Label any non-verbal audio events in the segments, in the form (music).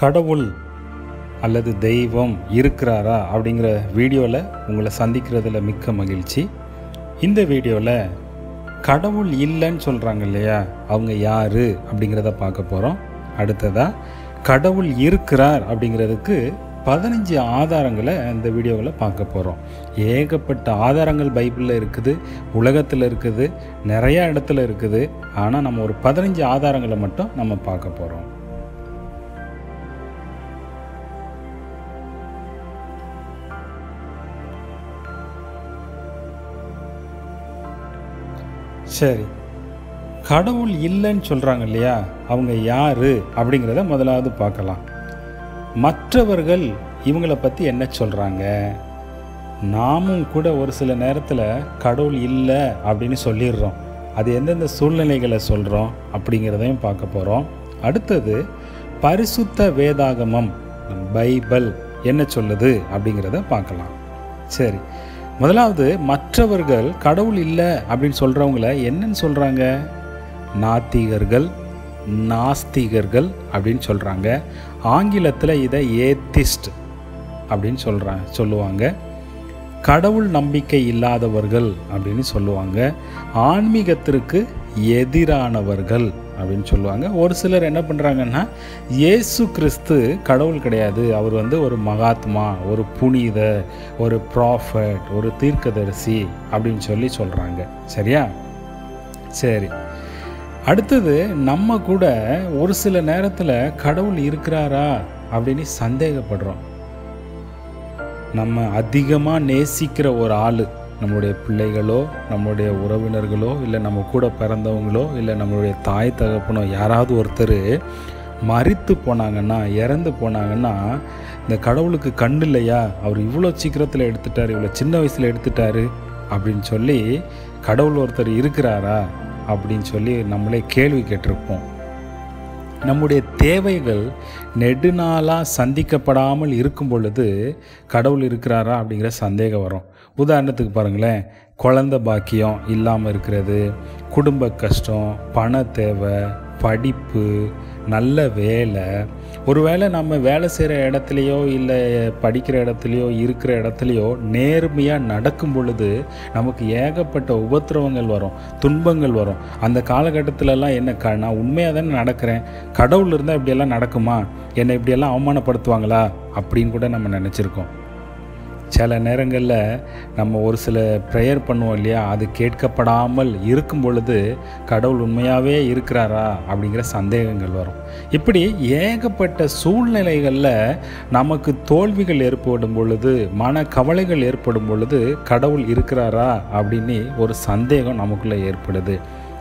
கடவுள் அல்லது தெய்வம் இருக்கிறாரா அப்படிங்கிற வீடியோவில் உங்களை சந்திக்கிறதுல மிக்க மகிழ்ச்சி. இந்த வீடியோவில் கடவுள் இல்லைன்னு சொல்கிறாங்க இல்லையா? அவங்க யார் அப்படிங்கிறத பார்க்க போகிறோம் அடுத்ததாக கடவுள் இருக்கிறார் அப்படிங்கிறதுக்கு பதினஞ்சு ஆதாரங்களை இந்த வீடியோவில் பார்க்க போகிறோம் ஏகப்பட்ட ஆதாரங்கள் பைபிளில் இருக்குது உலகத்தில் இருக்குது நிறையா இடத்துல இருக்குது. ஆனால் நம்ம ஒரு பதினஞ்சு ஆதாரங்களை மட்டும் நம்ம பார்க்க போகிறோம் சரி. கடவுள் இல்லைன்னு சொல்கிறாங்க இல்லையா? அவங்க யார்? அப்படிங்கிறத முதலாவது பார்க்கலாம். மற்றவர்கள் இவங்கள பற்றி என்ன சொல்கிறாங்க நாமும் கூட ஒரு சில நேரத்தில் கடவுள் இல்லை அப்படின்னு சொல்லிடுறோம். அது எந்தெந்த சூழ்நிலைகளை சொல்கிறோம் அப்படிங்கிறதையும் பார்க்க போகிறோம் அடுத்தது பரிசுத்த வேதாகமம் பைபிள் என்ன சொல்லுது அப்படிங்கிறத பார்க்கலாம். சரி. முதலாவது மற்றவர்கள் கடவுள் இல்லை அப்படின்னு சொல்கிறவங்கள என்னன்னு சொல்கிறாங்க நாத்திகர்கள் நாஸ்திகர்கள் அப்படின்னு சொல்கிறாங்க ஆங்கிலத்தில் இதை ஏத்திஸ்ட் அப்படின்னு சொல்கிறாங்க சொல்லுவாங்க. கடவுள் நம்பிக்கை இல்லாதவர்கள் அப்படின்னு சொல்லுவாங்க. ஆன்மீகத்திற்கு எதிரானவர்கள் அப்படின்னு சொல்லுவாங்க. ஒரு சிலர் என்ன பண்ணுறாங்கன்னா இயேசு கிறிஸ்து கடவுள் கிடையாது. அவர் வந்து ஒரு மகாத்மா ஒரு புனித ஒரு ப்ராஃபட் ஒரு தீர்க்கதரிசி அப்படின்னு சொல்லி சொல்கிறாங்க சரியா? சரி. அடுத்தது நம்ம கூட ஒரு சில நேரத்தில் கடவுள் இருக்கிறாரா அப்படின்னு சந்தேகப்படுறோம். நம்ம அதிகமாக நேசிக்கிற ஒரு ஆள். நம்மளுடைய பிள்ளைகளோ நம்மளுடைய உறவினர்களோ இல்லை நம்ம கூட பிறந்தவங்களோ இல்லை நம்மளுடைய தாய் தகப்பனோ யாராவது ஒருத்தர் மறித்து போனாங்கன்னா இறந்து போனாங்கன்னா இந்த கடவுளுக்கு கண் இல்லையா? அவர் இவ்வளோ சீக்கிரத்தில் எடுத்துட்டார் இவ்வளோ சின்ன வயசில் எடுத்துட்டாரு அப்படின்னு சொல்லி கடவுள் ஒருத்தர் இருக்கிறாரா அப்படின்னு சொல்லி நம்மளே கேள்வி கேட்டிருப்போம். நம்முடைய தேவைகள் நெடுநாளாக சந்திக்கப்படாமல் இருக்கும் பொழுது கடவுள் இருக்கிறாரா அப்படிங்கிற சந்தேகம் வரும். உதாரணத்துக்கு பாருங்களேன் குழந்த பாக்கியம் இல்லாமல் இருக்கிறது குடும்ப கஷ்டம் பண தேவை படிப்பு நல்ல வேலை. ஒருவேளை நம்ம வேலை செய்கிற இடத்துலையோ இல்லை படிக்கிற இடத்துலையோ இருக்கிற இடத்துலையோ நேர்மையாக நடக்கும் பொழுது நமக்கு ஏகப்பட்ட உபத்திரவங்கள் வரும் துன்பங்கள் வரும். அந்த காலகட்டத்திலலாம் என்ன க நான் உண்மையாக தானே நடக்கிறேன்? கடவுள் இருந்தால் இப்படியெல்லாம் நடக்குமா? என்னை இப்படியெல்லாம் அவமானப்படுத்துவாங்களா? அப்படின்னு கூட நம்ம நினச்சிருக்கோம். சில நேரங்களில் நம்ம ஒரு சில ப்ரேயர் பண்ணுவோம் இல்லையா? அது கேட்கப்படாமல் இருக்கும் பொழுது கடவுள் உண்மையாகவே இருக்கிறாரா? அப்படிங்கிற சந்தேகங்கள் வரும். இப்படி ஏகப்பட்ட சூழ்நிலைகளில் நமக்கு தோல்விகள் ஏற்படும் பொழுது மன கவலைகள் ஏற்படும் பொழுது கடவுள் இருக்கிறாரா? அப்படின்னு ஒரு சந்தேகம் நமக்குள்ளே ஏற்படுது.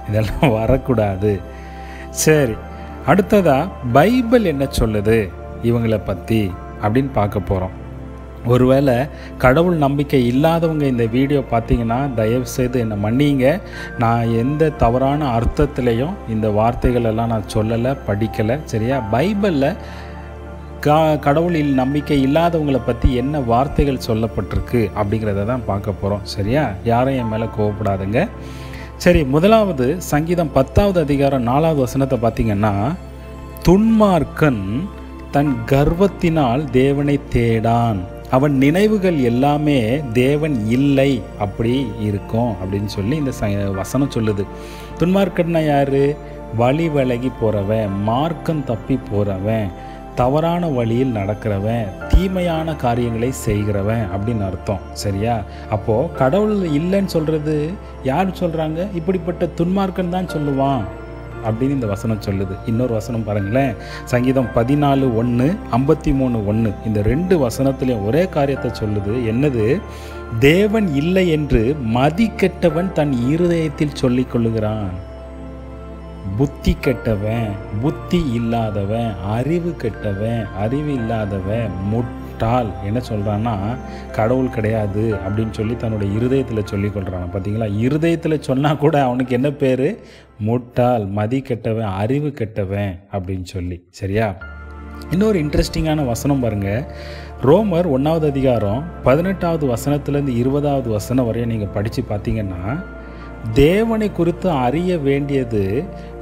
இதெல்லாம் (laughs) வரக்கூடாது. சரி அடுத்ததாக பைபிள் என்ன சொல்லுது? இவங்களை பற்றி அப்படின்னு பார்க்க போகிறோம் ஒருவேளை கடவுள் நம்பிக்கை இல்லாதவங்க இந்த வீடியோ பார்த்தீங்கன்னா தயவுசெய்து என்னை மன்னிங்க. நான் எந்த தவறான அர்த்தத்திலையும் இந்த வார்த்தைகள் எல்லாம் நான் சொல்லலை படிக்கலை சரியா? பைபிளில் கா கடவுளில் நம்பிக்கை இல்லாதவங்களை பற்றி என்ன வார்த்தைகள் சொல்லப்பட்டிருக்கு அப்படிங்கிறத தான் பார்க்க போகிறோம் சரியா? யாரும் என் மேலே கோவப்படாதுங்க. சரி முதலாவது சங்கீதம் பத்தாவது அதிகாரம் நாலாவது வசனத்தை பார்த்தீங்கன்னா துன்மார்க்கன் தன் கர்வத்தினால் தேவனை தேடான். அவன் நினைவுகள் எல்லாமே தேவன் இல்லை அப்படி இருக்கும் அப்படின்னு சொல்லி இந்த ச வசனம் சொல்லுது. துன்மார்க்கன்னா யார்? வழி விலகி போகிறவன் மார்க்கம் தப்பி போகிறவன் தவறான வழியில் நடக்கிறவன் தீமையான காரியங்களை செய்கிறவன் அப்படின்னு அர்த்தம். சரியா? அப்போது கடவுள் இல்லைன்னு சொல்கிறது யார் சொல்கிறாங்க இப்படிப்பட்ட துன்மார்க்கன் தான் சொல்லுவான். அப்படின்னு இந்த வசனம் சொல்லுது. இன்னொரு வசனம் பாருங்களேன். சங்கீதம் பதினாலு ஒன்று ஐம்பத்தி மூணு ஒன்று இந்த ரெண்டு வசனத்துலேயும் ஒரே காரியத்தை சொல்லுது. என்னது? தேவன் இல்லை என்று மதி கெட்டவன் தன் இருதயத்தில் சொல்லிக் கொள்ளுகிறான். புத்தி கெட்டவன் புத்தி இல்லாதவன் அறிவு கெட்டவன் அறிவு இல்லாதவன் முட்டாள் என்ன சொல்கிறான்னா கடவுள் கிடையாது அப்படின்னு சொல்லி தன்னுடைய இருதயத்தில் சொல்லி கொள்கிறான் பார்த்தீங்களா இருதயத்தில் சொன்னால் கூட அவனுக்கு என்ன பேர்? முட்டாள் மதி கெட்டவன் அறிவு கெட்டவன் அப்படின்னு சொல்லி. சரியா? இன்னொரு இன்ட்ரெஸ்டிங்கான வசனம் பாருங்கள் ரோமர் ஒன்றாவது அதிகாரம் பதினெட்டாவது வசனத்துலேருந்து இருபதாவது வசனம் வரையும் நீங்கள் படித்து பார்த்தீங்கன்னா தேவனை குறித்து அறிய வேண்டியது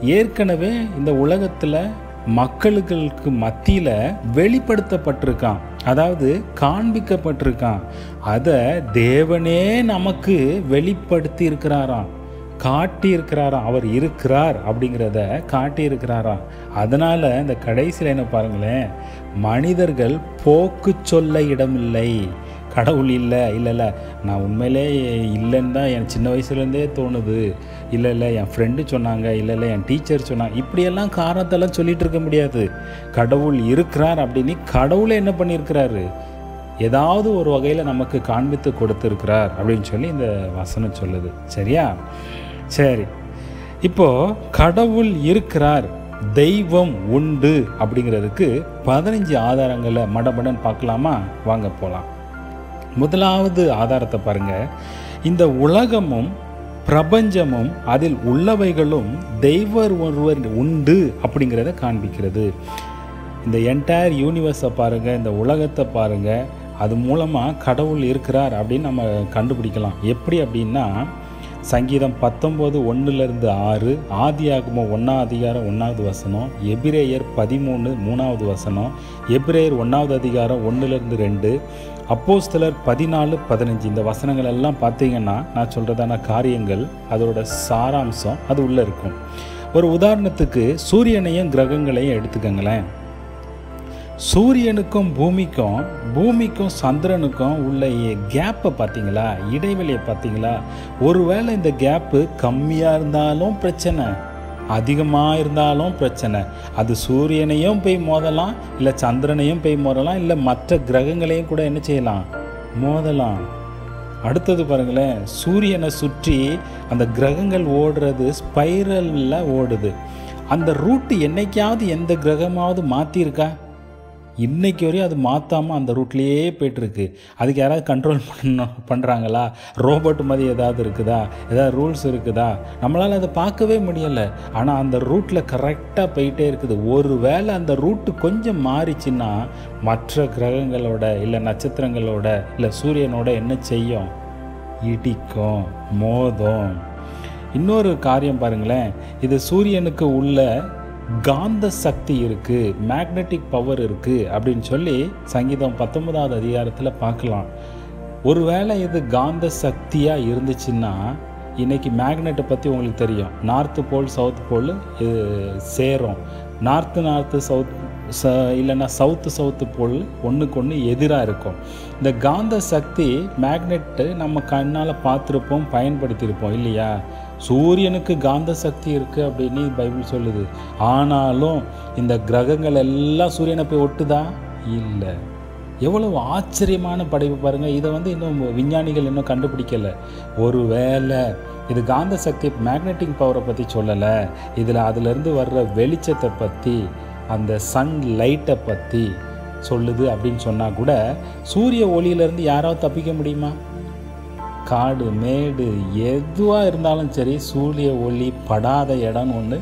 ஏற்கனவே இந்த உலகத்தில் மக்களுக்கு மத்தியில் வெளிப்படுத்தப்பட்டிருக்கான். அதாவது காண்பிக்கப்பட்டிருக்கான். அதை தேவனே நமக்கு வெளிப்படுத்தி இருக்கிறாராம் காட்டியிருக்கிறாராம். அவர் இருக்கிறார் அப்படிங்கிறத காட்டியிருக்கிறாராம். அதனால் இந்த கடைசியில் என்ன பாருங்களேன். மனிதர்கள் போக்கு சொல்ல இடமில்லை. கடவுள் இல்லை இல்லைல்ல நான் உண்மையிலே இல்லைன்னு தான் என் சின்ன வயசுலேருந்தே தோணுது. இல்லை இல்லை என் ஃப்ரெண்டு சொன்னாங்க இல்லை இல்லை என் டீச்சர் சொன்னாங்க. இப்படியெல்லாம் காரணத்தெல்லாம் சொல்லிகிட்டு இருக்க முடியாது. கடவுள் இருக்கிறார் அப்படின்னு கடவுளை என்ன பண்ணியிருக்கிறாரு? ஏதாவது ஒரு வகையில் நமக்கு காண்பித்து கொடுத்துருக்கிறார் அப்படின்னு சொல்லி இந்த வசனம் சொல்லுது. சரியா? சரி. இப்போது கடவுள் இருக்கிறார் தெய்வம் உண்டு அப்படிங்கிறதுக்கு பதினஞ்சு ஆதாரங்களை மடமடன் பார்க்கலாமா? வாங்க போகலாம் முதலாவது ஆதாரத்தை பாருங்கள் இந்த உலகமும் பிரபஞ்சமும் அதில் உள்ளவைகளும் தெய்வர் ஒருவர் உண்டு அப்படிங்கிறத காண்பிக்கிறது. இந்த என்டையர் யூனிவர்ஸை பாருங்கள் இந்த உலகத்தை பாருங்கள் அது மூலமாக கடவுள் இருக்கிறார் அப்படின்னு நம்ம கண்டுபிடிக்கலாம். எப்படி அப்படின்னா சங்கீதம் பத்தொம்போது ஒன்றுலேருந்து ஆறு ஆதி ஆதியாகமம் ஒன்றாம் அதிகாரம் ஒன்றாவது வசனம் எபிரேயர் பதிமூணு மூணாவது வசனம் எபிரேயர் ஒன்றாவது அதிகாரம் ஒன்றுலேருந்து ரெண்டு அப்போஸ்தலர் பதினாலு பதினஞ்சு இந்த வசனங்கள் எல்லாம் பார்த்தீங்கன்னா நான் சொல்கிறதான காரியங்கள் அதோட சாராம்சம் அது உள்ளே இருக்கும். ஒரு உதாரணத்துக்கு சூரியனையும் கிரகங்களையும் எடுத்துக்கங்களேன். சூரியனுக்கும் பூமிக்கும் பூமிக்கும் சந்திரனுக்கும் உள்ள கேப்பை பார்த்தீங்களா? இடைவெளியை பார்த்தீங்களா? ஒருவேளை இந்த கேப்பு கம்மியாக இருந்தாலும் பிரச்சனை. அதிகமாக இருந்தாலும் பிரச்சனை. அது சூரியனையும் போய் மோதலாம் இல்லை சந்திரனையும் போய் மோதலாம் இல்லை மற்ற கிரகங்களையும் கூட என்ன செய்யலாம்? மோதலாம். அடுத்தது பாருங்களேன் சூரியனை சுற்றி அந்த கிரகங்கள் ஓடுறது ஸ்பைரலில் ஓடுது. அந்த ரூட்டு என்னைக்காவது எந்த கிரகமாவது மாற்றிருக்கா இன்றைக்கி வரையும் அது மாற்றாமல் அந்த ரூட்லேயே போயிட்டுருக்கு. அதுக்கு யாராவது கண்ட்ரோல் பண்ண பண்ணுறாங்களா ரோபோட் மாதிரி ஏதாவது இருக்குதா? ஏதாவது ரூல்ஸ் இருக்குதா? நம்மளால் அதை பார்க்கவே முடியலை. ஆனால் அந்த ரூட்டில் கரெக்டாக போயிட்டே இருக்குது. ஒரு வேளை அந்த ரூட்டு கொஞ்சம் மாறிச்சுன்னா மற்ற கிரகங்களோட இல்லை நட்சத்திரங்களோட இல்லை சூரியனோட என்ன செய்யும்? இடிக்கும் மோதும். இன்னொரு காரியம் பாருங்களேன். இது சூரியனுக்கு உள்ள காந்த சக்தி இருக்குது மேக்னெட்டிக் பவர் இருக்குது அப்படின்னு சொல்லி சங்கீதம் பத்தொன்பதாவது அதிகாரத்தில் பார்க்கலாம். ஒருவேளை இது காந்த சக்தியாக இருந்துச்சுன்னா இன்றைக்கி மேக்னெட்டை பற்றி உங்களுக்கு தெரியும். நார்த்து போல் சவுத் போல் இது சேரும். நார்த்து நார்த்து சவுத் ச இல்லைன்னா சவுத்து சவுத்து போல் ஒன்றுக்கு ஒன்று எதிராக இருக்கும். இந்த காந்த சக்தி மேக்னெட்டு நம்ம கண்ணால் பார்த்துருப்போம் பயன்படுத்தியிருப்போம் இல்லையா? சூரியனுக்கு காந்த சக்தி இருக்குது அப்படின்னு பைபிள் சொல்லுது. ஆனாலும் இந்த கிரகங்கள் எல்லாம் சூரியனை போய் ஒட்டுதா? இல்லை. எவ்வளவு ஆச்சரியமான படைப்பு பாருங்கள் இதை வந்து இன்னும் விஞ்ஞானிகள் இன்னும் கண்டுபிடிக்கலை. ஒரு வேளை இது காந்த சக்தி மேக்னெட்டிக் பவரை பற்றி சொல்லலை. இதில் அதிலிருந்து வர்ற வெளிச்சத்தை பற்றி அந்த சன் லைட்டை பற்றி சொல்லுது அப்படின்னு சொன்னால் கூட சூரிய ஒளியிலேருந்து யாராவது தப்பிக்க முடியுமா? காடு மேடு எதுவாக இருந்தாலும் சரி சூரிய ஒளி படாத இடம்னு ஒன்று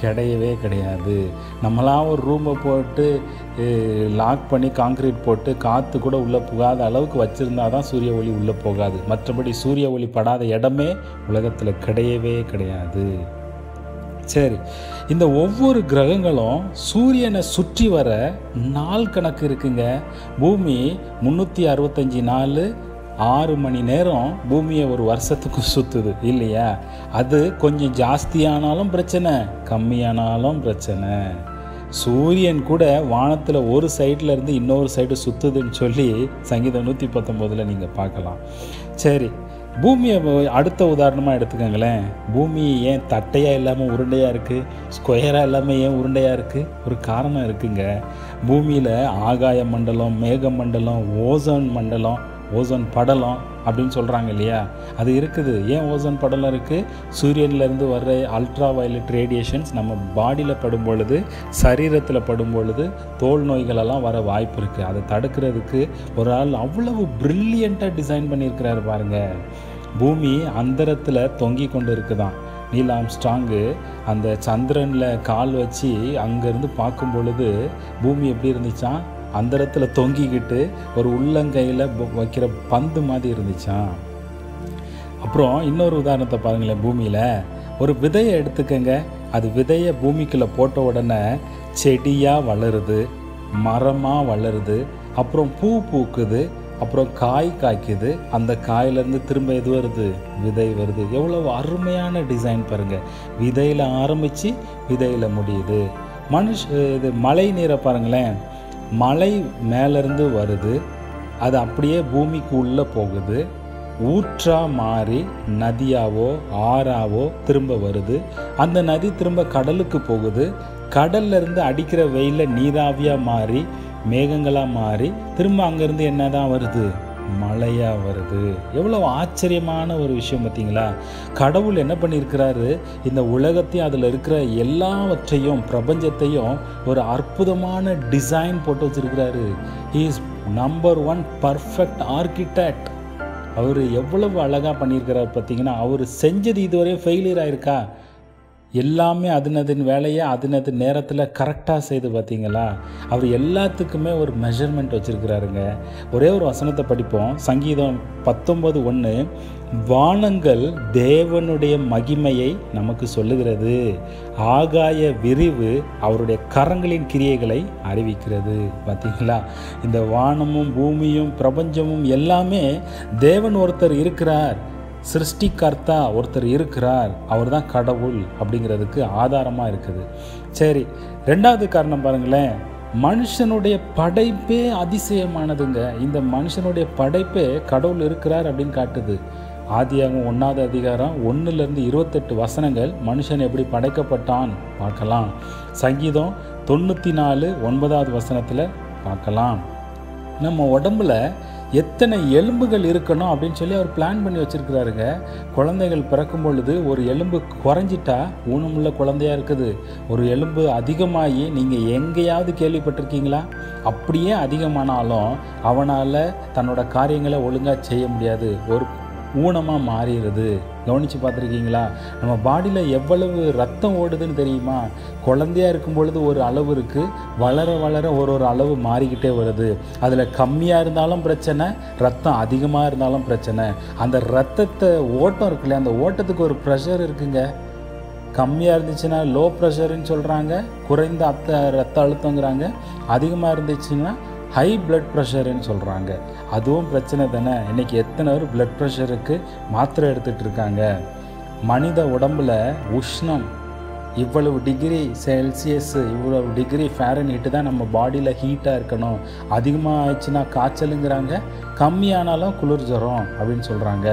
கிடையவே கிடையாது. நம்மளாம் ஒரு ரூமை போட்டு லாக் பண்ணி காங்க்ரீட் போட்டு காற்று கூட உள்ளே போகாத அளவுக்கு வச்சுருந்தா தான் சூரிய ஒளி உள்ளே போகாது. மற்றபடி சூரிய ஒளி படாத இடமே உலகத்தில் கிடையவே கிடையாது. சரி இந்த ஒவ்வொரு கிரகங்களும் சூரியனை சுற்றி வர நாள் கணக்கு இருக்குங்க. பூமி முந்நூற்றி அறுபத்தஞ்சி நாள் ஆறு மணி நேரம் பூமியை ஒரு வருஷத்துக்கு சுற்றுது இல்லையா? அது கொஞ்சம் ஜாஸ்தியானாலும் பிரச்சனை கம்மியானாலும் பிரச்சனை. சூரியன் கூட வானத்தில் ஒரு சைடில் இருந்து இன்னொரு சைடு சுற்றுதுன்னு சொல்லி சங்கீதம் நூற்றி பத்தொம்போதில் நீங்கள் பார்க்கலாம். சரி பூமியை அடுத்த உதாரணமாக எடுத்துக்கோங்களேன். பூமி ஏன் தட்டையாக இல்லாமல் உருண்டையாக இருக்குது ஸ்கொயராக இல்லாமல் ஏன் உருண்டையாக இருக்குது ஒரு காரணம் இருக்குங்க. பூமியில் ஆகாய மண்டலம் மேக மண்டலம் ஓசோன் மண்டலம் ஓசோன் படலம் அப்படின்னு சொல்கிறாங்க இல்லையா? அது இருக்குது. ஏன் ஓசோன் படலம் இருக்குது சூரியன்லேருந்து வர்ற அல்ட்ரா வயலட் ரேடியேஷன்ஸ் நம்ம பாடியில் படும் பொழுது சரீரத்தில் படும் பொழுது தோல் நோய்களெல்லாம் வர வாய்ப்பு இருக்குது அதை தடுக்கிறதுக்கு ஒரு ஆள் அவ்வளவு ப்ரில்லியண்ட்டாக டிசைன் பண்ணியிருக்கிறாரு பாருங்கள் பூமி அந்தரத்தில் தொங்கி கொண்டு இருக்குதான் நீல் ஆம்ஸ்ட்ராங்கு அந்த சந்திரனில் கால் வச்சு அங்கேருந்து பார்க்கும் பொழுது பூமி எப்படி இருந்துச்சான் அந்தரத்தில் தொங்கிக்கிட்டு ஒரு உள்ளங்கையில் வைக்கிற பந்து மாதிரி இருந்துச்சான் அப்புறம் இன்னொரு உதாரணத்தை பாருங்களேன் பூமியில். ஒரு விதையை எடுத்துக்கங்க. அது விதையை பூமிக்குள்ளே போட்ட உடனே செடியாக வளருது மரமாக வளருது அப்புறம் பூ பூக்குது அப்புறம் காய் காய்க்குது. அந்த காயிலேருந்து திரும்ப எது வருது? விதை வருது. எவ்வளோ அருமையான டிசைன் பாருங்கள் விதையில் ஆரம்பித்து விதையில் முடியுது. மனுஷ இது மழை நீரை பாருங்களேன். மலை மேலேருந்து வருது. அது அப்படியே பூமிக்கு உள்ளே போகுது. ஊற்றா மாறி நதியாவோ ஆறாவோ திரும்ப வருது. அந்த நதி திரும்ப கடலுக்கு போகுது. கடல்லேருந்து அடிக்கிற வெயிலில் நீராவியாக மாறி மேகங்களாக மாறி திரும்ப அங்கேருந்து என்ன தான் வருது? மழையாக வருது. எவ்வளோ ஆச்சரியமான ஒரு விஷயம் பார்த்தீங்களா? கடவுள் என்ன பண்ணியிருக்கிறாரு? இந்த உலகத்தையும் அதில் இருக்கிற எல்லாவற்றையும் பிரபஞ்சத்தையும் ஒரு அற்புதமான டிசைன் போட்டு வச்சிருக்கிறாரு. Is number one perfect architect அவர் எவ்வளவு அழகாக பண்ணியிருக்கிறார் பார்த்தீங்கன்னா அவர் செஞ்சது இதுவரையும் ஃபெயிலியர் ஆயிருக்கா? எல்லாமே அதுனதின் வேலையை அதுனது நேரத்தில் கரெக்டாக செய்து பார்த்தீங்களா? அவர் எல்லாத்துக்குமே ஒரு மெஷர்மெண்ட் வச்சுருக்கிறாருங்க. ஒரே ஒரு வசனத்தை படிப்போம். சங்கீதம் பத்தொம்பது ஒன்று வானங்கள் தேவனுடைய மகிமையை நமக்கு சொல்லுகிறது. ஆகாய விரிவு அவருடைய கரங்களின் கிரியைகளை அறிவிக்கிறது. பார்த்தீங்களா? இந்த வானமும் பூமியும் பிரபஞ்சமும் எல்லாமே தேவன் ஒருத்தர் இருக்கிறார். சிருஷ்டிகர்த்தா ஒருத்தர் இருக்கிறார் அவர் தான் கடவுள் அப்படிங்கிறதுக்கு ஆதாரமாக இருக்குது. சரி ரெண்டாவது காரணம் பாருங்களேன். மனுஷனுடைய படைப்பே அதிசயமானதுங்க. இந்த மனுஷனுடைய படைப்பே கடவுள் இருக்கிறார் அப்படின்னு காட்டுது. ஆதியாகவும் ஒன்றாவது அதிகாரம் ஒன்றுலேருந்து இருபத்தெட்டு வசனங்கள் மனுஷன் எப்படி படைக்கப்பட்டான் பார்க்கலாம். சங்கீதம் தொண்ணூற்றி நாலு ஒன்பதாவது வசனத்தில் பார்க்கலாம். நம்ம உடம்புல எத்தனை எலும்புகள் இருக்கணும் அப்படின்னு சொல்லி அவர் பிளான் பண்ணி வச்சுருக்கிறாருங்க. குழந்தைகள் பிறக்கும் பொழுது ஒரு எலும்பு குறைஞ்சிட்டா ஊனமுள்ள குழந்தையாக இருக்குது. ஒரு எலும்பு அதிகமாகி நீங்கள் எங்கேயாவது கேள்விப்பட்டிருக்கீங்களா? அப்படியே அதிகமானாலும் அவனால் தன்னோட காரியங்களை ஒழுங்காக செய்ய முடியாது. ஒரு ஊனமாக மாறிடுது. கவனித்து பார்த்துருக்கீங்களா? நம்ம பாடியில் எவ்வளவு ரத்தம் ஓடுதுன்னு தெரியுமா? குழந்தையா இருக்கும் பொழுது ஒரு அளவு இருக்குது வளர வளர ஒரு ஒரு அளவு மாறிக்கிட்டே வருது. அதில் கம்மியாக இருந்தாலும் பிரச்சனை ரத்தம் அதிகமாக இருந்தாலும் பிரச்சனை. அந்த ரத்தத்தை ஓட்டம் இருக்குல்ல அந்த ஓட்டத்துக்கு ஒரு ப்ரெஷர் இருக்குங்க. கம்மியாக இருந்துச்சுன்னா லோ ப்ரெஷருன்னு சொல்கிறாங்க குறைந்த அத்த ரத்த அழுத்தங்கிறாங்க. அதிகமாக இருந்துச்சுன்னா ஹை பிளட் ப்ரெஷருன்னு சொல்கிறாங்க அதுவும் பிரச்சனை தானே. இன்றைக்கி எத்தனை பேர் பிளட் ப்ரெஷருக்கு மாத்திரை எடுத்துகிட்டு இருக்காங்க? மனித உடம்புல உஷ்ணம் இவ்வளவு டிகிரி செல்சியஸ் இவ்வளவு டிகிரி ஃபேரன்ஹீட்டு தான் நம்ம பாடியில் ஹீட்டாக இருக்கணும். அதிகமாக ஆயிடுச்சுன்னா காய்ச்சலுங்கிறாங்க. கம்மியானாலும் குளிர் ஜுரம் அப்படின்னு சொல்கிறாங்க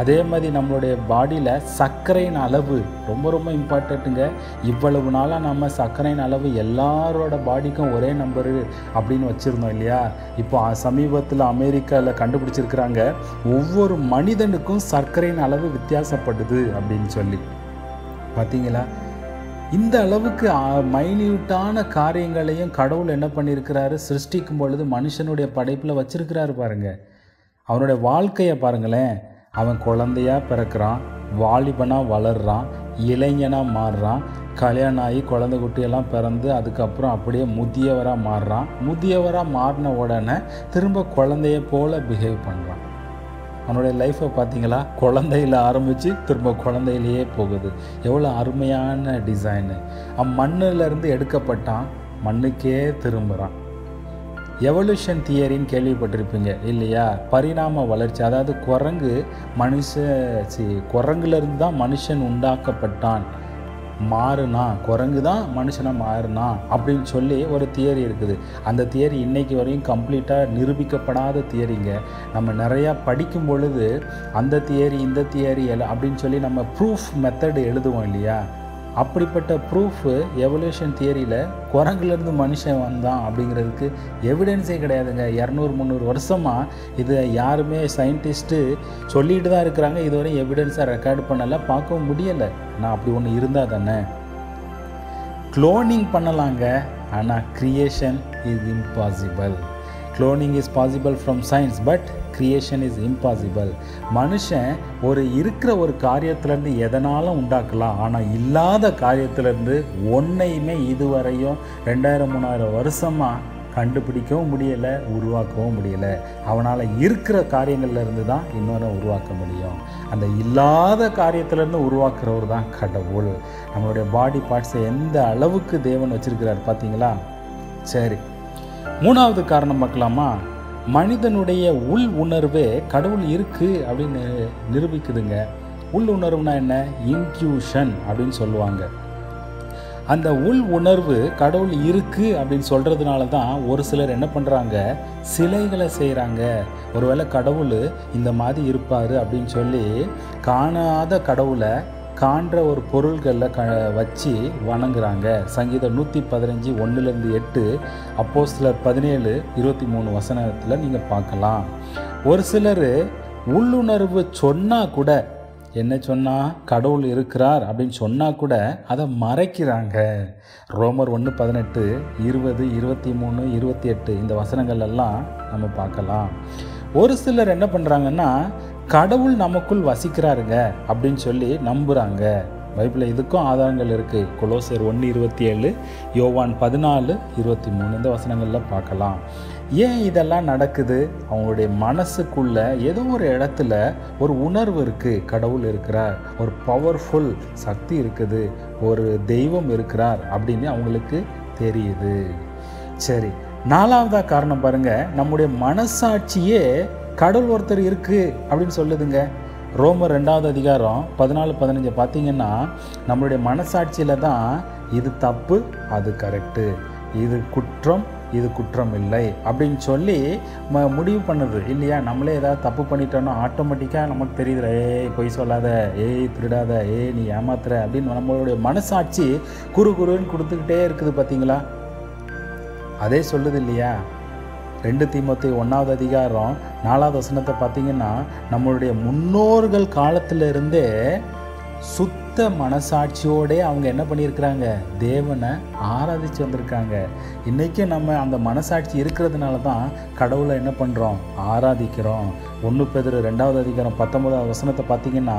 அதே மாதிரி நம்மளுடைய பாடியில் சர்க்கரையின் அளவு ரொம்ப ரொம்ப இம்பார்ட்டண்ட்டுங்க இவ்வளவு நாளாக நம்ம சர்க்கரையின் அளவு எல்லாரோட பாடிக்கும் ஒரே நம்பரு அப்படின்னு வச்சுருந்தோம் இல்லையா? இப்போ சமீபத்தில் அமெரிக்காவில் கண்டுபிடிச்சிருக்கிறாங்க. ஒவ்வொரு மனிதனுக்கும் சர்க்கரையின் அளவு வித்தியாசப்படுது அப்படின்னு சொல்லி. பார்த்தீங்களா இந்த அளவுக்கு மைன்யூட்டான காரியங்களையும் கடவுள் என்ன பண்ணியிருக்கிறாரு? சிருஷ்டிக்கும் பொழுது மனுஷனுடைய படைப்பில் வச்சிருக்கிறாரு பாருங்கள் அவனுடைய வாழ்க்கையை பாருங்களேன். அவன் குழந்தையா பிறக்கிறான் வாலிபனாக வளர்றான் இளைஞனாக மாறுறான் கல்யாணம் ஆகி குழந்தை குட்டியெல்லாம் பிறந்து அதுக்கப்புறம் அப்படியே முதியவராக மாறுறான். முதியவராக மாறின உடனே திரும்ப குழந்தைய போல பிஹேவ் பண்ணுறான் அவனுடைய லைஃப்பை பார்த்தீங்களா? குழந்தையில் ஆரம்பித்து திரும்ப குழந்தையிலேயே போகுது. எவ்வளோ அருமையான டிசைனு மண்ணிலிருந்து எடுக்கப்பட்டான் மண்ணுக்கே திரும்புகிறான் எவல்யூஷன் தியரின்னு கேள்விப்பட்டிருப்பீங்க இல்லையா? பரிணாம வளர்ச்சி அதாவது குரங்கு மனுஷ சி குரங்குலேருந்து தான் மனுஷன் உண்டாக்கப்பட்டான். மாறுனா குரங்கு தான் மனுஷனை மாறுனா அப்படின்னு சொல்லி ஒரு தியரி இருக்குது. அந்த தியரி இன்னைக்கு வரையும் கம்ப்ளீட்டாக நிரூபிக்கப்படாத தியரிங்க. நம்ம நிறையா படிக்கும் பொழுது அந்த தியரி இந்த தியரி எல்லாம் அப்படின்னு சொல்லி நம்ம ப்ரூஃப் மெத்தடு எழுதுவோம் இல்லையா? அப்படிப்பட்ட ப்ரூஃபு எவல்யூஷன் தியரியில் குரங்குலேருந்து மனுஷன் வந்தான் அப்படிங்கிறதுக்கு எவிடன்ஸே கிடையாதுங்க. இரநூறு முந்நூறு வருஷமாக இதை யாருமே சயின்டிஸ்ட்டு சொல்லிட்டு தான் இருக்கிறாங்க. இதுவரை எவிடன்ஸாக ரெக்கார்டு பண்ணலை பார்க்கவும் முடியலை. நான் அப்படி ஒன்று இருந்தால் தானே? க்ளோனிங் பண்ணலாங்க. ஆனால் creation is impossible cloning is possible from science but creation is impossible மனுஷன் ஒரு இருக்கிற ஒரு காரியத்திலேருந்து எதனாலும் உண்டாக்கலாம் ஆனால் இல்லாத காரியத்திலேருந்து ஒன்றையுமே இதுவரையும் ரெண்டாயிரம் மூணாயிரம் வருஷமாக கண்டுபிடிக்கவும் முடியலை உருவாக்கவும் முடியலை. அவனால் இருக்கிற காரியங்கள்லேருந்து தான் இன்னொரு உருவாக்க முடியும். அந்த இல்லாத காரியத்திலேருந்து உருவாக்குறவர் தான் கடவுள். நம்மளுடைய பாடி பார்ட்ஸை எந்த அளவுக்கு தேவன் வச்சுருக்கிறார் பார்த்தீங்களா சரி மூணாவது காரணம் பார்க்கலாமா? மனிதனுடைய உள் உணர்வே கடவுள் இருக்குது அப்படின்னு நிரூபிக்குதுங்க. உள் உணர்வுனா என்ன? இன்க்யூஷன் அப்படின்னு சொல்லுவாங்க. அந்த உள் உணர்வு கடவுள் இருக்குது அப்படின்னு சொல்கிறதுனால தான் ஒரு சிலர் என்ன பண்ணுறாங்க சிலைகளை செய்கிறாங்க ஒருவேளை கடவுள் இந்த மாதிரி இருப்பார் அப்படின்னு சொல்லி காணாத கடவுளை காண்ற ஒரு பொருள்களில் க வச்சு வணங்குறாங்க. சங்கீதம் நூற்றி பதினஞ்சு ஒன்றுலேருந்து எட்டு அப்போ சிலர் பதினேழு இருபத்தி மூணு வசனத்தில் நீங்கள் பார்க்கலாம். ஒரு சிலர் உள்ளுணர்வு சொன்னால் கூட என்ன சொன்னால் கடவுள் இருக்கிறார் அப்படின்னு சொன்னால் கூட அதை மறைக்கிறாங்க. ரோமர் ஒன்று பதினெட்டு இருபது இருபத்தி மூணு இருபத்தி எட்டு இந்த வசனங்கள் எல்லாம் நம்ம பார்க்கலாம். ஒரு சிலர் என்ன பண்ணுறாங்கன்னா கடவுள் நமக்குள் வசிக்கிறாருங்க அப்படின்னு சொல்லி நம்புகிறாங்க பைபிளில் இதுக்கும் ஆதாரங்கள் இருக்குது கொலோசர் ஒன்று இருபத்தி ஏழு யோவான் பதினாலு இருபத்தி மூணு இந்த வசனங்களில் பார்க்கலாம். ஏன் இதெல்லாம் நடக்குது? அவங்களுடைய மனசுக்குள்ள ஏதோ ஒரு இடத்துல ஒரு உணர்வு இருக்குது கடவுள் இருக்கிறார். ஒரு பவர்ஃபுல் சக்தி இருக்குது. ஒரு தெய்வம் இருக்கிறார் அப்படின்னு அவங்களுக்கு தெரியுது. சரி நாலாவதா காரணம் பாருங்கள் நம்முடைய மனசாட்சியே கடவுள் ஒருத்தர் இருக்கு அப்படின்னு சொல்லுதுங்க. ரோமர் ரெண்டாவது அதிகாரம் பதினாலு பதினஞ்சு பார்த்தீங்கன்னா நம்மளுடைய மனசாட்சியில் தான் இது தப்பு அது கரெக்டு இது குற்றம் இது குற்றம் இல்லை அப்படின்னு சொல்லி ம முடிவு பண்ணுது. இல்லையா? நம்மளே ஏதாவது தப்பு பண்ணிட்டோன்னா ஆட்டோமேட்டிக்காக நமக்கு தெரியுது ஏய் பொய் சொல்லாத ஏய் திருடாத ஏய் நீ ஏமாத்துற அப்படின்னு நம்மளுடைய மனசாட்சி குறு குருன்னு கொடுத்துக்கிட்டே இருக்குது பார்த்தீங்களா? அதே சொல்லுது இல்லையா? ரெண்டு தீமத்து ஒன்றாவது அதிகாரம் நாலாவது வசனத்தை பார்த்தீங்கன்னா நம்மளுடைய முன்னோர்கள் காலத்திலிருந்தே இருந்தே சுத்த மனசாட்சியோடே அவங்க என்ன பண்ணியிருக்கிறாங்க? தேவனை ஆராதிச்சு வந்திருக்காங்க. இன்றைக்கும் நம்ம அந்த மனசாட்சி இருக்கிறதுனால தான் கடவுளை என்ன பண்ணுறோம் ஆராதிக்கிறோம். ஒன்று பேர் ரெண்டாவது அதிகாரம் பத்தொன்பதாவது வசனத்தை பார்த்தீங்கன்னா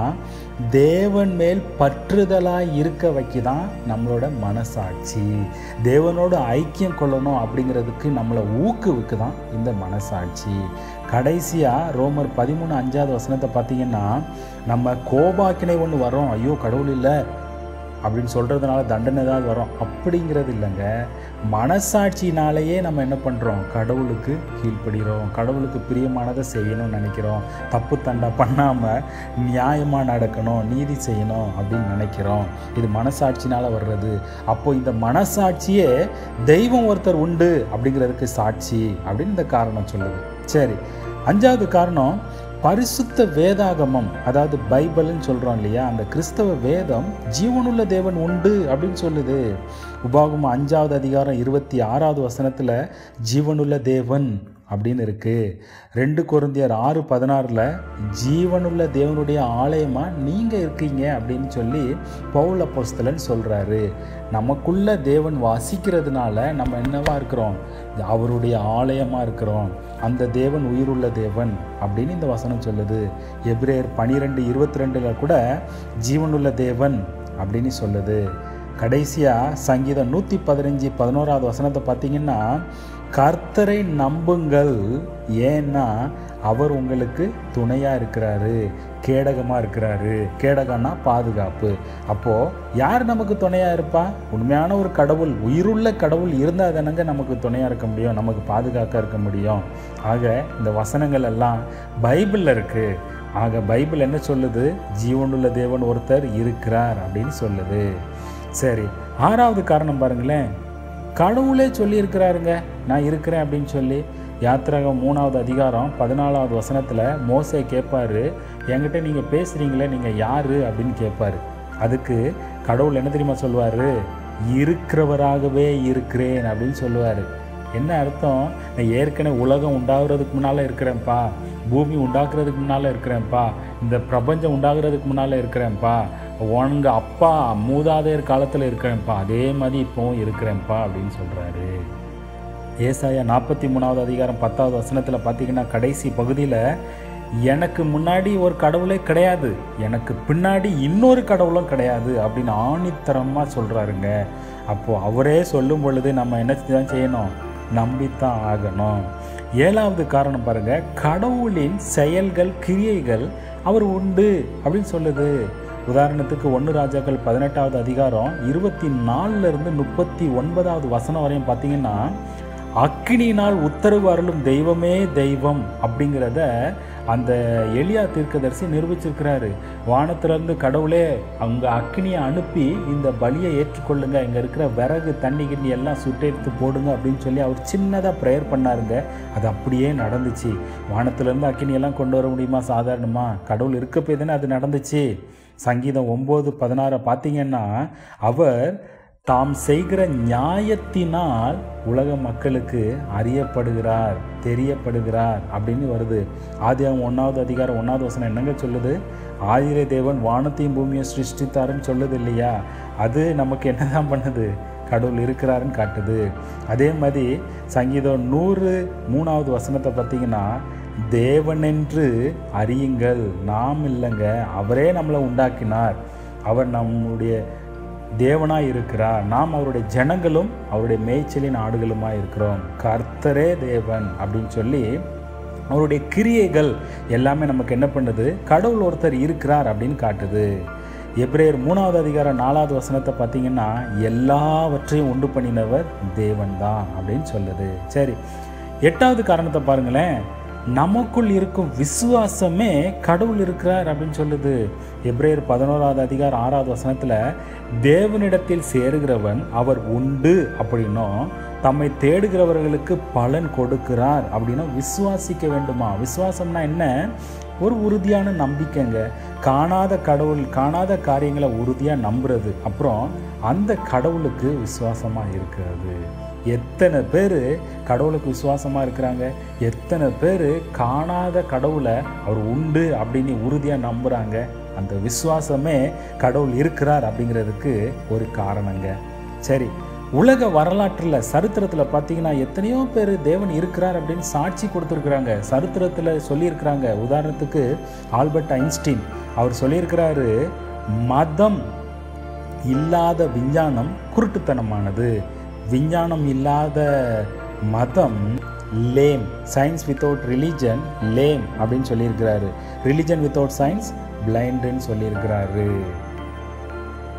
தேவன் மேல் பற்றுதலாக இருக்க வைக்க தான் நம்மளோட மனசாட்சி. தேவனோட ஐக்கியம் கொள்ளணும் அப்படிங்கிறதுக்கு நம்மளை ஊக்குவிக்கு தான் இந்த மனசாட்சி. கடைசியாக ரோமர் பதிமூணு அஞ்சாவது வசனத்தை பார்த்தீங்கன்னா நம்ம கோபாக்கினை ஒன்று வரோம் ஐயோ கடவுள் இல்லை. அப்படின்னு சொல்கிறதுனால தண்டனை ஏதாவது வரும். அப்படிங்கிறது இல்லைங்க. மனசாட்சினாலேயே நம்ம என்ன பண்ணுறோம் கடவுளுக்கு கீழ்ப்படுகிறோம். கடவுளுக்கு பிரியமானதை செய்யணும்னு நினைக்கிறோம். தப்பு தண்டா பண்ணாமல் நியாயமாக நடக்கணும் நீதி செய்யணும் அப்படின்னு நினைக்கிறோம். இது மனசாட்சினால் வர்றது. அப்போது இந்த மனசாட்சியே தெய்வம் ஒருத்தர் உண்டு அப்படிங்கிறதுக்கு சாட்சி அப்படின்னு இந்த காரணம் சொல்லுது. சரி. அஞ்சாவது காரணம் பரிசுத்த வேதாகமம் அதாவது பைபிள்னு சொல்கிறோம் இல்லையா? அந்த கிறிஸ்தவ வேதம் ஜீவனுள்ள தேவன் உண்டு அப்படின்னு சொல்லுது. உபாகமம் அஞ்சாவது அதிகாரம் இருபத்தி ஆறாவது வசனத்தில் ஜீவனுள்ள தேவன் அப்படின்னு இருக்குது ரெண்டு குருந்தியர் ஆறு பதினாறில் ஜீவனுள்ள தேவனுடைய ஆலயமாக நீங்கள் இருக்கீங்க? அப்படின்னு சொல்லி பவுல் அப்போஸ்தலன் சொல்கிறாரு நமக்குள்ள தேவன் வாசிக்கிறதுனால நம்ம என்னவா இருக்கிறோம்? அவருடைய ஆலயமாக இருக்கிறோம். அந்த தேவன் உயிருள்ள தேவன் அப்படின்னு இந்த வசனம் சொல்லுது. எப்ரேயர் பனிரெண்டு இருபத்தி ரெண்டில் கூட ஜீவனுள்ள தேவன் அப்படின்னு சொல்லுது. கடைசியாக சங்கீதம் நூற்றி பதினஞ்சு பதினோராவது வசனத்தை பார்த்தீங்கன்னா கர்த்தரை நம்புங்கள். ஏன்னா அவர் உங்களுக்கு துணையாக இருக்கிறாரு கேடகமாக இருக்கிறாரு. கேடகம்னா பாதுகாப்பு. அப்போது யார் நமக்கு துணையாக இருப்பா? உண்மையான ஒரு கடவுள் உயிருள்ள கடவுள் இருந்தால் தானங்க நமக்கு துணையாக இருக்க முடியும் நமக்கு பாதுகாக்க இருக்க முடியும். ஆக இந்த வசனங்கள் எல்லாம் பைபிளில் இருக்குது ஆக பைபிள் என்ன சொல்லுது? ஜீவனுள்ள தேவன் ஒருத்தர் இருக்கிறார் அப்படின்னு சொல்லுது. சரி ஆறாவது காரணம் பாருங்களேன். கடவுளே சொல்லியிருக்கிறாருங்க நான் இருக்கிறேன் அப்படின்னு சொல்லி. யாத்திராகம் மூணாவது அதிகாரம் பதினாலாவது வசனத்தில் மோசே கேட்பாரு என்கிட்ட நீங்கள் பேசுகிறீங்களே நீங்கள் யார்? அப்படின்னு கேட்பாரு. அதுக்கு கடவுள் என்ன தெரியுமா சொல்லுவார் இருக்கிறவராகவே இருக்கிறேன் அப்படின்னு சொல்லுவார் என்ன அர்த்தம்? நான் ஏற்கனவே உலகம் உண்டாகிறதுக்கு முன்னால் இருக்கிறேன்ப்பா. பூமி உண்டாக்குறதுக்கு முன்னால் இருக்கிறேன்ப்பா. இந்த பிரபஞ்சம் உண்டாகிறதுக்கு முன்னால் இருக்கிறேன்ப்பா. உனங்க அப்பா மூதாதையர் காலத்தில் இருக்கிறேன்ப்பா. அதே மாதிரி இப்போவும் இருக்கிறேன்ப்பா அப்படின்னு சொல்கிறாரு ஏசாயா நாற்பத்தி மூணாவது அதிகாரம் பத்தாவது வசனத்தில் பார்த்தீங்கன்னா கடைசி பகுதியில் எனக்கு முன்னாடி ஒரு கடவுளே கிடையாது எனக்கு பின்னாடி இன்னொரு கடவுளும் கிடையாது அப்படின்னு ஆணித்தரமாக சொல்கிறாருங்க அப்போது அவரே சொல்லும் பொழுது நம்ம என்ன தான் செய்யணும்? நம்பித்தான் ஆகணும். ஏழாவது காரணம் பாருங்க கடவுளின் செயல்கள் கிரியைகள் அவர் உண்டு அப்படின்னு சொல்லுது. உதாரணத்துக்கு ஒன்று ராஜாக்கள் பதினெட்டாவது அதிகாரம் இருபத்தி நாலுலேருந்து முப்பத்தி ஒன்பதாவது வசனம் வரையும் பார்த்தீங்கன்னா அக்கினியினால் உத்தரவு அருளும் தெய்வமே தெய்வம் அப்படிங்கிறத அந்த எளியா தீர்க்கதரிசி நிரூபிச்சிருக்கிறாரு. வானத்திலிருந்து கடவுளே அவங்க அக்னியை அனுப்பி இந்த பலியை ஏற்றுக்கொள்ளுங்க. இங்கே இருக்கிற விறகு தண்ணி கிண்ணி எல்லாம் சுட்டெடுத்து போடுங்க அப்படின்னு சொல்லி அவர் சின்னதாக ப்ரேயர் பண்ணாருங்க. அது அப்படியே நடந்துச்சு. வானத்திலேருந்து அக்கினியெல்லாம் கொண்டு வர முடியுமா? சாதாரணமாக கடவுள் இருக்க தானே அது நடந்துச்சு. சங்கீதம் ஒம்பது பதினாறை பார்த்தீங்கன்னா அவர் தாம் செய்கிற நியாயத்தினால் உலக மக்களுக்கு அறியப்படுகிறார் தெரியப்படுகிறார் அப்படின்னு வருது. ஆதியாகம் ஒன்றாவது அதிகாரம் ஒன்றாவது வசனம் என்னங்க சொல்லுது? ஆதிரை தேவன் வானத்தையும் பூமியை சிருஷ்டித்தாருன்னு சொல்லுது இல்லையா? அது நமக்கு என்னதான் பண்ணுது? கடவுள் இருக்கிறாருன்னு காட்டுது. அதே மாதிரி சங்கீதம் நூறு மூணாவது வசனத்தை பார்த்தீங்கன்னா தேவனென்று அறியுங்கள் நாம் இல்லைங்க அவரே நம்மளை உண்டாக்கினார். அவர் நம்முடைய தேவனாய் இருக்கிறார். நாம் அவருடைய ஜனங்களும் அவருடைய மேய்ச்சலின் ஆடுகளுமாய் இருக்கிறோம். கர்த்தரே தேவன் அப்படின்னு சொல்லி அவருடைய கிரியைகள் எல்லாமே நமக்கு என்ன பண்ணுது? கடவுள் ஒருத்தர் இருக்கிறார் அப்படின்னு காட்டுது. எப்ரேயர் மூணாவது அதிகாரம் நாலாவது வசனத்தை பார்த்தீங்கன்னா எல்லாவற்றையும் உண்டு பண்ணினவர் தேவன் தான் அப்படின்னு சொல்லுது. சரி எட்டாவது காரணத்தை பாருங்களேன். நமக்குள் இருக்கும் விசுவாசமே கடவுள் இருக்கிறார் அப்படின்னு சொல்லுது. எப்ரேயர் பதினோராவது அதிகார் ஆறாவது வசனத்தில் தேவனிடத்தில் சேருகிறவன் அவர் உண்டு அப்படின்னும் தம்மை தேடுகிறவர்களுக்கு பலன் கொடுக்கிறார் அப்படின்னா விசுவாசிக்க வேண்டுமா? விசுவாசம்னா என்ன? ஒரு உறுதியான நம்பிக்கைங்க. காணாத கடவுள் காணாத காரியங்களை உறுதியாக நம்புறது. அப்புறம் அந்த கடவுளுக்கு விசுவாசமாக இருக்கிறது. எத்தனை பேர் கடவுளுக்கு விசுவாசமாக இருக்கிறாங்க? எத்தனை பேர் காணாத கடவுளை அவர் உண்டு அப்படின்னு உறுதியாக நம்புகிறாங்க அந்த விசுவாசமே கடவுள் இருக்கிறார் அப்படிங்கிறதுக்கு ஒரு காரணங்க. சரி உலக வரலாற்றில் சரித்திரத்தில் பார்த்தீங்கன்னா எத்தனையோ பேர் தேவன் இருக்கிறார் அப்படின்னு சாட்சி கொடுத்துருக்குறாங்க. சரித்திரத்தில் சொல்லியிருக்கிறாங்க. உதாரணத்துக்கு ஆல்பர்ட் ஐன்ஸ்டீன். அவர் சொல்லியிருக்கிறாரு மதம் இல்லாத விஞ்ஞானம் குருட்டுத்தனமானது. விஞ்ஞானம் இல்லாத மதம் lame science without religion lame அப்படின்னு சொல்லியிருக்கிறாரு. ரிலிஜன் வித்தவுட் சயின்ஸ் பிளைண்டுன்னு சொல்லியிருக்கிறாரு.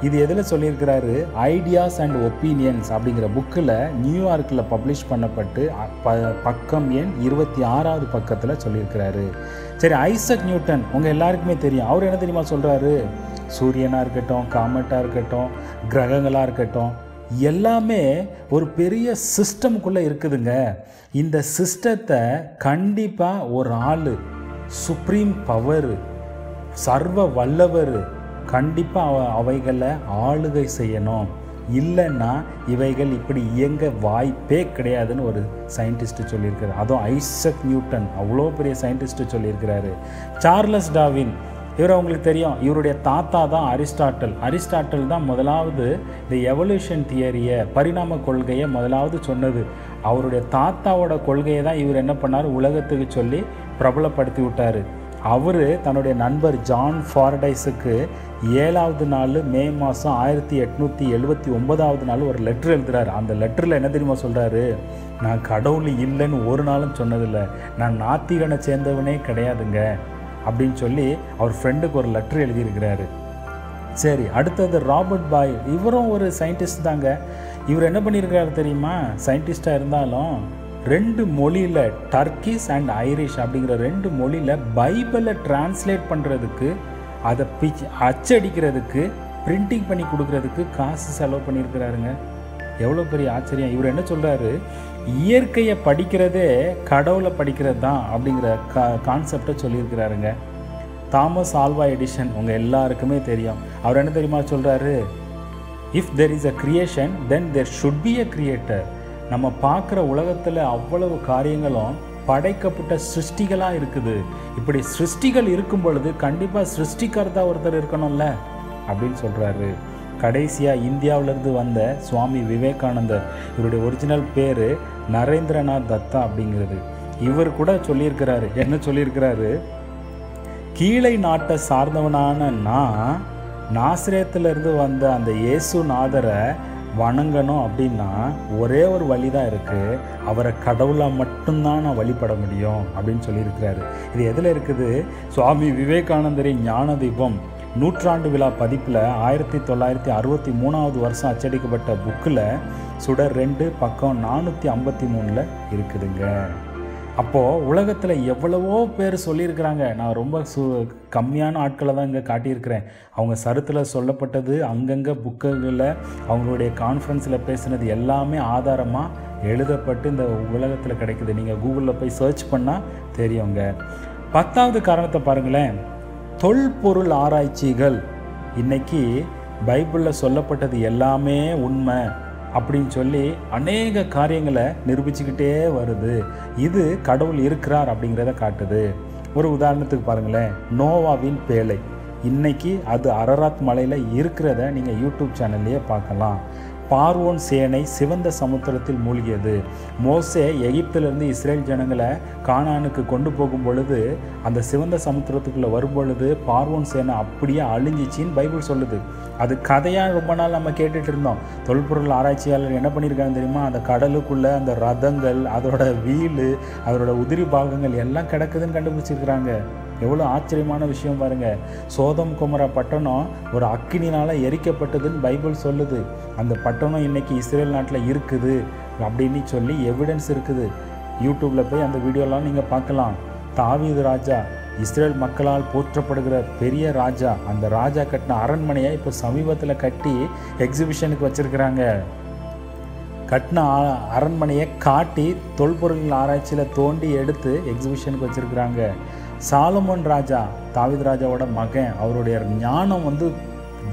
இது எதில் சொல்லியிருக்கிறாரு? ஐடியாஸ் அண்ட் ஒப்பீனியன்ஸ் அப்படிங்கிற புக்கில் நியூயார்க்கில் பப்ளிஷ் பண்ணப்பட்டு ப பக்கம் எண் இருபத்தி ஆறாவது பக்கத்தில் சொல்லியிருக்கிறாரு. சரி ஐசக் நியூட்டன் உங்கள் எல்லாருக்குமே தெரியும். அவர் என்ன தெரியுமா சொல்கிறாரு சூரியனாக இருக்கட்டும் காமெட்டாக இருக்கட்டும் கிரகங்களாக இருக்கட்டும் எல்லாமே ஒரு பெரிய சிஸ்டமுக்குள்ளே இருக்குதுங்க. இந்த சிஸ்டத்தை கண்டிப்பாக ஒரு ஆள் சுப்ரீம் பவர் சர்வ வல்லவர் கண்டிப்பாக அவைகளை ஆளுகை செய்யணும். இல்லைன்னா இவைகள் இப்படி இயங்க வாய்ப்பே கிடையாதுன்னு ஒரு சயின்டிஸ்ட்டு சொல்லியிருக்காரு அதுவும் ஐசக் நியூட்டன் அவ்வளோ பெரிய சயின்டிஸ்ட்டு சொல்லியிருக்கிறாரு. சார்லஸ் டாவின் இவர் அவங்களுக்கு தெரியும். இவருடைய தாத்தா தான் அரிஸ்டாட்டல். அரிஸ்டாட்டல் தான் முதலாவது இந்த எவல்யூஷன் தியரியை பரிணாம கொள்கையை முதலாவது சொன்னது. அவருடைய தாத்தாவோட கொள்கையை தான் இவர் என்ன பண்ணார்? உலகத்துக்கு சொல்லி பிரபலப்படுத்தி விட்டார். அவர் தன்னுடைய நண்பர் ஜான் ஃபாரடைஸுக்கு ஏழாவது நாள் மே மாதம் ஆயிரத்தி எட்நூற்றி எழுபத்தி ஒன்பதாவது நாள் ஒரு லெட்டர் எழுதுறாரு. அந்த லெட்டரில் என்ன தெரியுமா சொல்கிறாரு நான் கடவுள் இல்லைன்னு ஒரு நாளும் சொன்னதில்லை. நான் நாத்திகனை சேர்ந்தவனே கிடையாதுங்க. அப்படின்னு சொல்லி அவர் ஃப்ரெண்டுக்கு ஒரு லெட்டர் எழுதியிருக்கிறாரு. சரி அடுத்தது ராபர்ட் பாய் இவரும் ஒரு சயின்டிஸ்ட் தாங்க. இவர் என்ன பண்ணியிருக்காரு தெரியுமா? சயின்டிஸ்டாக இருந்தாலும் ரெண்டு மொழியில் டர்க்கிஸ் அண்ட் ஐரிஷ் அப்படிங்கிற ரெண்டு மொழியில் பைபிளை டிரான்ஸ்லேட் பண்ணுறதுக்கு அதை பிச் அச்சடிக்கிறதுக்கு பிரிண்டிங் பண்ணி கொடுக்கறதுக்கு காசு செலவு பண்ணியிருக்கிறாருங்க. எவ்வளோ பெரிய ஆச்சரியம். இவர் என்ன சொல்கிறாரு இயற்கையை படிக்கிறதே கடவுளை படிக்கிறது தான் அப்படிங்கிற கா கான்செப்டை சொல்லியிருக்கிறாருங்க. தாமஸ் ஆல்வா எடிஷன் உங்கள் எல்லாருக்குமே தெரியும். அவர் என்ன தெரியுமா சொல்கிறாரு if there is a creation then there should be a creator நம்ம பார்க்குற உலகத்தில் அவ்வளவு காரியங்களும் படைக்கப்பட்ட சிருஷ்டிகளாக இருக்குது. இப்படி சிருஷ்டிகள் இருக்கும் பொழுது கண்டிப்பாக சிருஷ்டிகர்த்தா ஒருத்தர் இருக்கணும்ல? அப்படின்னு சொல்கிறாரு கடைசியாக இந்தியாவிலேருந்து வந்த சுவாமி விவேகானந்தர். இவருடைய ஒரிஜினல் பேர் நரேந்திரநாத் தத்தா அப்படிங்கிறது. இவர் கூட சொல்லியிருக்கிறாரு. என்ன சொல்லியிருக்கிறாரு? கீழை நாட்டை சார்ந்தவனான நான் நாசிரியத்திலிருந்து வந்த அந்த இயேசுநாதரை வணங்கணும் அப்படின்னா ஒரே ஒரு வழி தான் இருக்குது அவரை கடவுளாக மட்டும்தான் நான் வழிபட முடியும் அப்படின்னு சொல்லியிருக்கிறாரு. இது எதில் இருக்குது? சுவாமி விவேகானந்தரின் ஞான தீபம் நூற்றாண்டு விழா பதிப்பில் ஆயிரத்தி தொள்ளாயிரத்தி அறுபத்தி மூணாவது வருஷம் அச்சடிக்கப்பட்ட புக்கில் சுடர் ரெண்டு பக்கம் நானூற்றி ஐம்பத்தி மூணில் இருக்குதுங்க. அப்போது உலகத்தில் எவ்வளவோ பேர் சொல்லியிருக்கிறாங்க. நான் ரொம்ப சு கம்மியான ஆட்களை தான் இங்கே காட்டியிருக்கிறேன். அவங்க சருத்தில் சொல்லப்பட்டது அங்கங்கே புக்குகளில் அவங்களுடைய கான்ஃபரன்ஸில் பேசுனது எல்லாமே ஆதாரமாக எழுதப்பட்டு இந்த உலகத்தில் கிடைக்குது. நீங்கள் கூகுளில் போய் சர்ச் பண்ணால் தெரியுங்க. பத்தாவது காரணத்தை பாருங்களேன். தொல்பொருள் ஆராய்ச்சிகள். இன்னைக்கு பைபிளில் சொல்லப்பட்டது எல்லாமே உண்மை அப்படின்னு சொல்லி அநேக காரியங்களை நிரூபிச்சுக்கிட்டே வருது. இது கடவுள் இருக்கிறார் அப்படிங்கிறத காட்டுது. ஒரு உதாரணத்துக்கு பாருங்களேன். நோவாவின் பேழை. இன்னைக்கு அது அரராத் மலையில் இருக்கிறத நீங்கள் யூடியூப் சேனல்லையே பார்க்கலாம். பார்வோன் சேனை சிவந்த சமுத்திரத்தில் மூழ்கியது. மோசே எகிப்திலிருந்து இஸ்ரேல் ஜனங்களை கானானுக்கு கொண்டு போகும் பொழுது அந்த சிவந்த சமுத்திரத்துக்குள்ளே வரும் பொழுது பார்வோன் சேனை அப்படியே அழிஞ்சிச்சின்னு பைபிள் சொல்லுது. அது கதையாக ரொம்ப நாள் நம்ம கேட்டுட்டு இருந்தோம். தொல்பொருள் ஆராய்ச்சியாளர் என்ன பண்ணியிருக்காங்க தெரியுமா? அந்த கடலுக்குள்ளே அந்த ரதங்கள் அதோட வீலு அதோட உதிரி பாகங்கள் எல்லாம் கிடக்குதுன்னு கண்டுபிடிச்சிருக்கிறாங்க. எவ்வளோ ஆச்சரியமான விஷயம் பாருங்க. சோதம் குமர பட்டணம் ஒரு அக்கினினால் எரிக்கப்பட்டதுன்னு பைபிள் சொல்லுது. அந்த பட்டணம் இன்னைக்கு இஸ்ரேல் நாட்டில் இருக்குது அப்படின்னு சொல்லி எவிடன்ஸ் இருக்குது. யூடியூப்பில் போய் அந்த வீடியோலாம் நீங்கள் பார்க்கலாம். தாவீது ராஜா இஸ்ரேல் மக்களால் போற்றப்படுகிற பெரிய ராஜா அந்த ராஜா கட்டின அரண்மனையை இப்போ சமீபத்தில் கட்டி எக்ஸிபிஷனுக்கு வச்சுருக்கிறாங்க. கட்டின அரண்மனையை காட்டி தொல்பொருள் ஆராய்ச்சியில் தோண்டி எடுத்து எக்ஸிபிஷனுக்கு வச்சுருக்கிறாங்க. சாலமோன் ராஜா தாவித் ராஜாவோட மகன் அவருடைய ஞானம் வந்து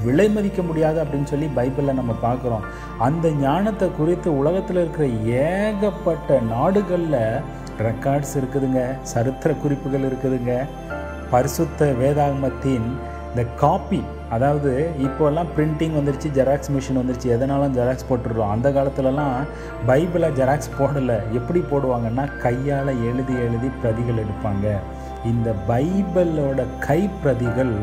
விலை மதிக்க முடியாது அப்படின்னு சொல்லி பைபிளில் நம்ம பார்க்குறோம். அந்த ஞானத்தை குறித்து உலகத்தில் இருக்கிற ஏகப்பட்ட நாடுகளில் ரெக்கார்ட்ஸ் இருக்குதுங்க சரித்திர குறிப்புகள் இருக்குதுங்க. பரிசுத்த வேதாகமத்தின் இந்த காப்பி அதாவது இப்போல்லாம் பிரிண்டிங் வந்துருச்சு ஜெராக்ஸ் மிஷின் வந்துருச்சு எதனாலும் ஜெராக்ஸ் போட்டுடுறோம். அந்த காலத்துலலாம் பைபிளை ஜெராக்ஸ் போடலை. எப்படி போடுவாங்கன்னா கையால் எழுதி எழுதி பிரதிகள் எடுப்பாங்க. இந்த பைபிளோட கைப்பிரதிகள்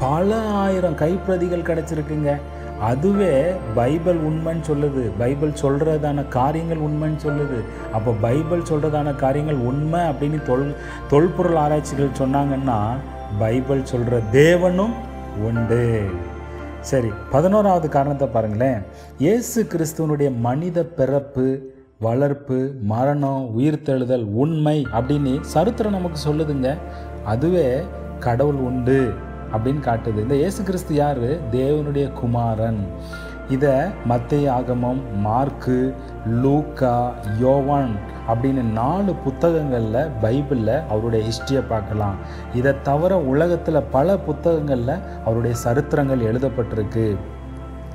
பல ஆயிரம் கைப்பிரதிகள் கிடச்சிருக்குங்க. அதுவே பைபிள் உண்மைன்னு சொல்லுது. பைபிள் சொல்கிறதான காரியங்கள் உண்மைன்னு சொல்லுது. அப்போ பைபிள் சொல்கிறதான காரியங்கள் உண்மை அப்படின்னு தொல் தொல்பொருள் ஆராய்ச்சிகள் சொன்னாங்கன்னா பைபிள் சொல்கிற தேவனும் உண்டு. சரி பதினோராவது காரணத்தை பாருங்களேன். இயேசு கிறிஸ்துவனுடைய மனித பிறப்பு வளர்ப்பு மரணம் உயிர்த்தெழுதல் உண்மை அப்படின்னு சரித்திரம் நமக்கு சொல்லுதுங்க. அதுவே கடவுள் உண்டு அப்படின்னு காட்டுது. இந்த இயேசு கிறிஸ்து யார்? தேவனுடைய குமாரன். இதை மத்திய ஆகமம் மார்க்கு லூக்கா யோவான் அப்படின்னு நாலு புத்தகங்களில் பைபிளில் அவருடைய ஹிஸ்ட்ரியை பார்க்கலாம். இதை தவிர உலகத்தில் பல புத்தகங்களில் அவருடைய சரித்திரங்கள் எழுதப்பட்டிருக்கு.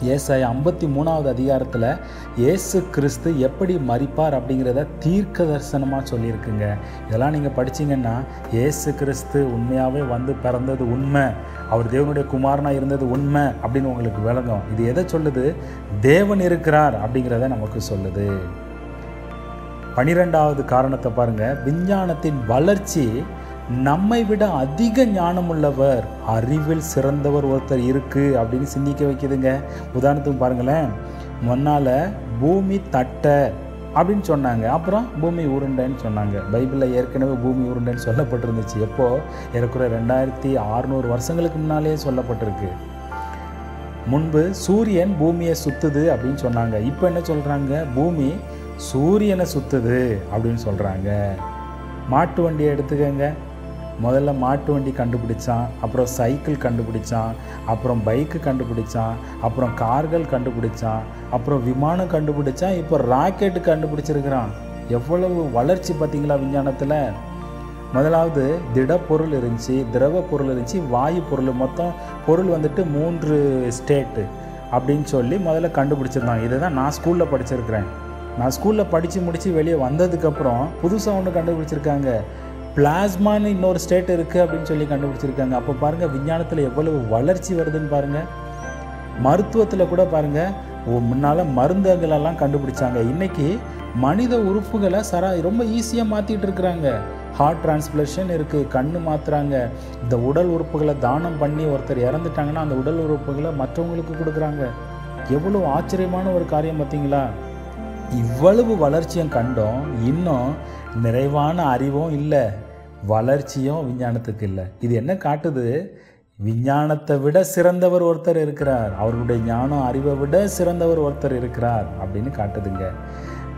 ஏசாய ஐம்பத்தி மூணாவது அதிகாரத்தில் ஏசு கிறிஸ்து எப்படி மறிப்பார் அப்படிங்கிறத தீர்க்க தரிசனமாக சொல்லியிருக்குங்க. இதெல்லாம் நீங்கள் படிச்சீங்கன்னா ஏசு கிறிஸ்து உண்மையாகவே வந்து பிறந்தது உண்மை அவர் தேவனுடைய குமாரனாக இருந்தது உண்மை அப்படின்னு உங்களுக்கு விளங்கும். இது எதை சொல்லுது? தேவன் இருக்கிறார் அப்படிங்கிறத நமக்கு சொல்லுது. பனிரெண்டாவது காரணத்தை பாருங்கள் விஞ்ஞானத்தின் வளர்ச்சி நம்மை விட அதிக ஞானமுள்ளவர் அறிவில் சிறந்தவர் ஒருத்தர் இருக்குது அப்படின்னு சிந்திக்க வைக்குதுங்க. உதாரணத்துக்கு பாருங்களேன் முன்னால் பூமி தட்டை அப்படின்னு சொன்னாங்க. அப்புறம் பூமி உருண்டைன்னு சொன்னாங்க. பைபிளில் ஏற்கனவே பூமி உருண்டைன்னு சொல்லப்பட்டிருந்துச்சு. எப்போது ஏறக்குறைய ரெண்டாயிரத்தி ஆறுநூறு வருஷங்களுக்கு முன்னாலே சொல்லப்பட்டிருக்கு. முன்பு சூரியன் பூமியை சுத்துது அப்படின்னு சொன்னாங்க. இப்போ என்ன சொல்கிறாங்க பூமி சூரியனை சுத்துது அப்படின்னு சொல்கிறாங்க மாட்டு வண்டியை எடுத்துக்கங்க. முதல்ல மாட்டு வண்டி கண்டுபிடிச்சான் அப்புறம் சைக்கிள் கண்டுபிடிச்சான் அப்புறம் பைக்கு கண்டுபிடிச்சான் அப்புறம் கார்கள் கண்டுபிடிச்சான் அப்புறம் விமானம் கண்டுபிடிச்சான் இப்போ ராக்கெட்டு கண்டுபிடிச்சிருக்கிறான். எவ்வளவு வளர்ச்சி பார்த்தீங்களா விஞ்ஞானத்தில்? முதலாவது திடப்பொருள் இருந்துச்சு திரவ பொருள் இருந்துச்சு வாயு பொருள். மொத்தம் பொருள் வந்துட்டு மூன்று ஸ்டேட்டு அப்படின்னு சொல்லி முதல்ல கண்டுபிடிச்சிருந்தாங்க இதை தான் நான் ஸ்கூலில் படிச்சிருக்கிறேன். நான் ஸ்கூலில் படித்து முடித்து வெளியே வந்ததுக்கப்புறம் புதுசாக ஒன்று கண்டுபிடிச்சிருக்காங்க. பிளாஸ்மான்னு இன்னொரு ஸ்டேட் இருக்குது அப்படின்னு சொல்லி கண்டுபிடிச்சிருக்காங்க. அப்போ பாருங்கள் விஞ்ஞானத்தில் எவ்வளவு வளர்ச்சி வருதுன்னு பாருங்கள் மருத்துவத்தில் கூட பாருங்கள் முன்னால் மருந்துகளெல்லாம் கண்டுபிடிச்சாங்க. இன்றைக்கி மனித உறுப்புகளை சரா ரொம்ப ஈஸியாக மாற்றிட்டு இருக்கிறாங்க. ஹார்ட் டிரான்ஸ்பிளேஷன் இருக்குது கண்ணு மாற்றுறாங்க இந்த உடல் உறுப்புகளை தானம் பண்ணி ஒருத்தர் இறந்துட்டாங்கன்னா அந்த உடல் உறுப்புகளை மற்றவங்களுக்கு கொடுக்குறாங்க. எவ்வளோ ஆச்சரியமான ஒரு காரியம் பார்த்தீங்களா இவ்வளவு வளர்ச்சியும் கண்டோம். இன்னும் நிறைவான அறிவும் இல்லை வளர்ச்சியும் விஞ்ஞானத்துக்கு இல்லை. இது என்ன காட்டுது? விஞ்ஞானத்தை விட சிறந்தவர் ஒருத்தர் இருக்கிறார். அவர்களுடைய ஞானம் அறிவை விட சிறந்தவர் ஒருத்தர் இருக்கிறார் அப்படின்னு காட்டுதுங்க.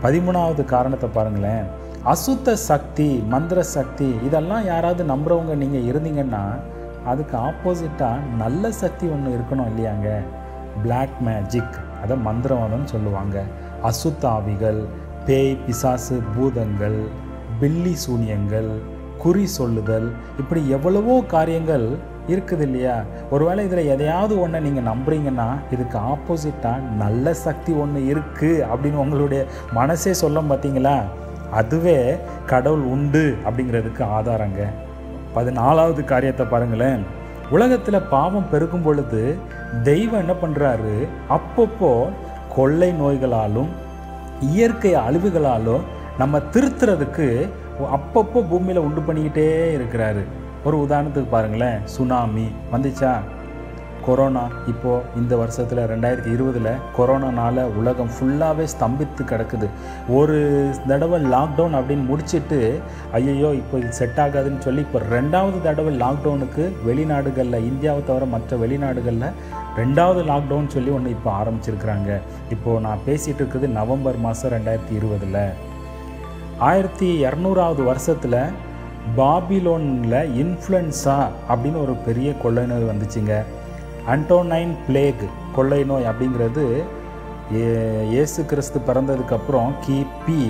பதிமூணாவது காரணத்தை பாருங்களேன். அசுத்த சக்தி மந்திர சக்தி இதெல்லாம் யாராவது நம்புறவங்க நீங்கள் இருந்தீங்கன்னா அதுக்கு ஆப்போசிட்டாக நல்ல சக்தி ஒன்று இருக்கணும் இல்லையாங்க? பிளாக் மேஜிக் அதை மந்திரவாதம்னு சொல்லுவாங்க. அசுத்த ஆவிகள் பேய் பிசாசு பூதங்கள் பில்லி சூனியங்கள் குறி சொல்லுதல் இப்படி எவ்வளவோ காரியங்கள் இருக்குது இல்லையா ஒருவேளை இதில் எதையாவது ஒன்றை நீங்கள் நம்புறீங்கன்னா இதுக்கு ஆப்போசிட்டாக நல்ல சக்தி ஒன்று இருக்குது அப்படின்னு உங்களுடைய மனசே சொல்ல பார்த்தீங்களா அதுவே கடவுள் உண்டு அப்படிங்கிறதுக்கு ஆதாரங்க. பதினாலாவது காரியத்தை பாருங்களேன். உலகத்தில் பாவம் பெருகும் பொழுது தெய்வம் என்ன பண்ணுறாரு அப்பப்போ கொள்ளை நோய்களாலும் இயற்கை அழிவுகளாலும் நம்ம திருத்துறதுக்கு அப்பப்போ பூமியில் உண்டு பண்ணிக்கிட்டே இருக்கிறாரு. ஒரு உதாரணத்துக்கு பாருங்களேன் சுனாமி வந்துச்சா? கொரோனா இப்போது இந்த வருஷத்தில் ரெண்டாயிரத்தி இருபதில் கொரோனானால உலகம் ஃபுல்லாகவே ஸ்தம்பித்து கிடக்குது. ஒரு தடவை லாக்டவுன் அப்படின்னு முடிச்சிட்டு ஐயையோ இப்போ இது செட் ஆகாதுன்னு சொல்லி இப்போ ரெண்டாவது தடவை லாக்டவுனுக்கு வெளிநாடுகளில் இந்தியாவை தவிர மற்ற வெளிநாடுகளில் ரெண்டாவது லாக்டவுன் சொல்லி ஒன்று இப்போ ஆரம்பிச்சிருக்கிறாங்க. இப்போது நான் பேசிகிட்டு இருக்குது நவம்பர் மாதம் ரெண்டாயிரத்தி இருபதில். ஆயிரத்தி இரநூறாவது வருஷத்தில் பாபிலோனில் இன்ஃப்ளூயன்ஸா அப்படின்னு ஒரு பெரிய கொள்ளை நோய் வந்துச்சுங்க. அன்டோனைன் பிளேக் கொள்ளை நோய் அப்படிங்கிறது ஏ- இயேசு கிறிஸ்து பிறந்ததுக்கப்புறம் கிபி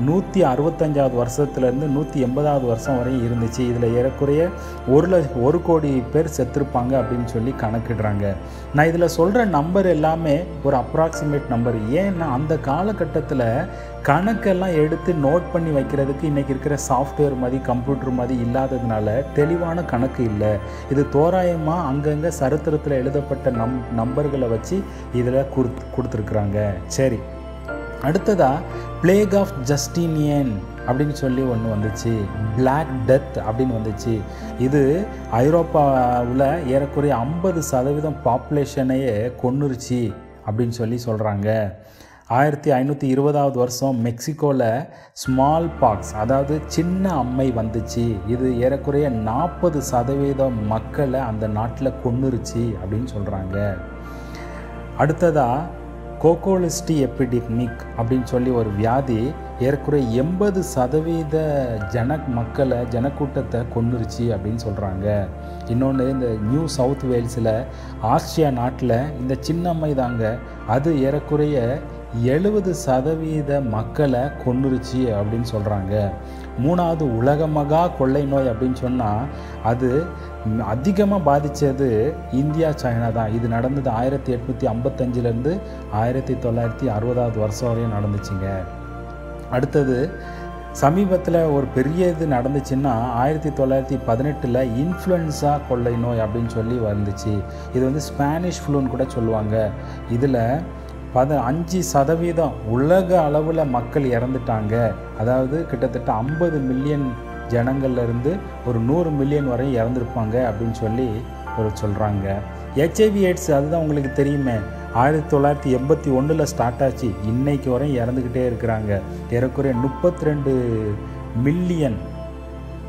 நூற்றி அறுபத்தஞ்சாவது வருஷத்துலேருந்து நூற்றி எண்பதாவது வருஷம் வரையும் இருந்துச்சு. இதில் ஏறக்குறைய ஒரு ல ஒரு கோடி பேர் செத்துருப்பாங்க அப்படின்னு சொல்லி கணக்கிடுறாங்க. நான் இதில் சொல்கிற நம்பர் எல்லாமே ஒரு அப்ராக்சிமேட் நம்பர். ஏன்னா அந்த காலகட்டத்தில் கணக்கெல்லாம் எடுத்து நோட் பண்ணி வைக்கிறதுக்கு இன்றைக்கி இருக்கிற சாஃப்ட்வேர் மாதிரி கம்ப்யூட்டர் மாதிரி இல்லாததுனால தெளிவான கணக்கு இல்லை. இது தோராயமாக அங்கங்கே சரித்திரத்தில் எழுதப்பட்ட நம் நம்பர்களை வச்சு இதில் கொடுத்து கொடுத்துருக்குறாங்க. சரி. அடுத்ததா பிளேக் ஆஃப் ஜஸ்டினியன் அப்படின்னு சொல்லி ஒன்று வந்துச்சு. பிளாக் டெத் அப்படின்னு வந்துச்சு. இது ஐரோப்பாவில் ஏறக்குறைய ஐம்பது சதவீதம் பாப்புலேஷனையே கொன்னுருச்சு அப்படின்னு சொல்லி சொல்கிறாங்க ஆயிரத்தி ஐநூற்றி இருபதாவது வருஷம் மெக்சிகோவில் ஸ்மால் பாக்ஸ் அதாவது சின்ன அம்மை வந்துச்சு. இது ஏறக்குறைய நாற்பது சதவீதம் மக்களை அந்த நாட்டில் கொன்னுருச்சு அப்படின்னு சொல்கிறாங்க அடுத்ததாக கோகோலிஸ்டி எபிடெமிக் அப்படின்னு சொல்லி ஒரு வியாதி ஏறக்குறைய எண்பது சதவீத ஜன மக்களை ஜனக்கூட்டத்தை கொன்னுருச்சு அப்படின்னு சொல்கிறாங்க இன்னொன்று இந்த நியூ சவுத் வேல்ஸில் ஆஸ்திரியா நாட்டில் இந்த சின்னம்மை தாங்க அது ஏறக்குறைய எழுபது சதவீத மக்களை கொன்னுருச்சு அப்படின்னு சொல்கிறாங்க மூணாவது உலகமகா கொள்ளை நோய் அப்படின்னு சொன்னால் அது அதிகமாக பாதித்தது இந்தியா சைனா தான். இது நடந்தது ஆயிரத்தி எட்நூற்றி ஐம்பத்தஞ்சிலேருந்து ஆயிரத்தி தொள்ளாயிரத்தி அறுபதாவது வருஷம் வரையும் நடந்துச்சுங்க. அடுத்தது சமீபத்தில் ஒரு பெரிய இது நடந்துச்சுன்னா ஆயிரத்தி தொள்ளாயிரத்தி பதினெட்டில் இன்ஃப்ளூயன்ஸா கொள்ளை நோய் அப்படின்னு சொல்லி வந்துச்சு. இது வந்து ஸ்பானிஷ் ஃப்ளூன்னு கூட சொல்லுவாங்க. இதில் பத அஞ்சு சதவீதம் உலக அளவில் மக்கள் இறந்துட்டாங்க. அதாவது கிட்டத்தட்ட ஐம்பது மில்லியன் ஜனங்கள்லேருந்து ஒரு நூறு மில்லியன் வரை இறந்துருப்பாங்க அப்படின்னு சொல்லி ஒரு சொல்கிறாங்க ஹெச்ஐவி எய்ட்ஸ் அதுதான் உங்களுக்கு தெரியுமே. ஆயிரத்தி தொள்ளாயிரத்தி எண்பத்தி ஒன்றில் ஸ்டார்ட் ஆச்சு. இன்னைக்கு வரையும் இறந்துக்கிட்டே இருக்கிறாங்க. ஏறக்குறைய முப்பத்தி ரெண்டு மில்லியன்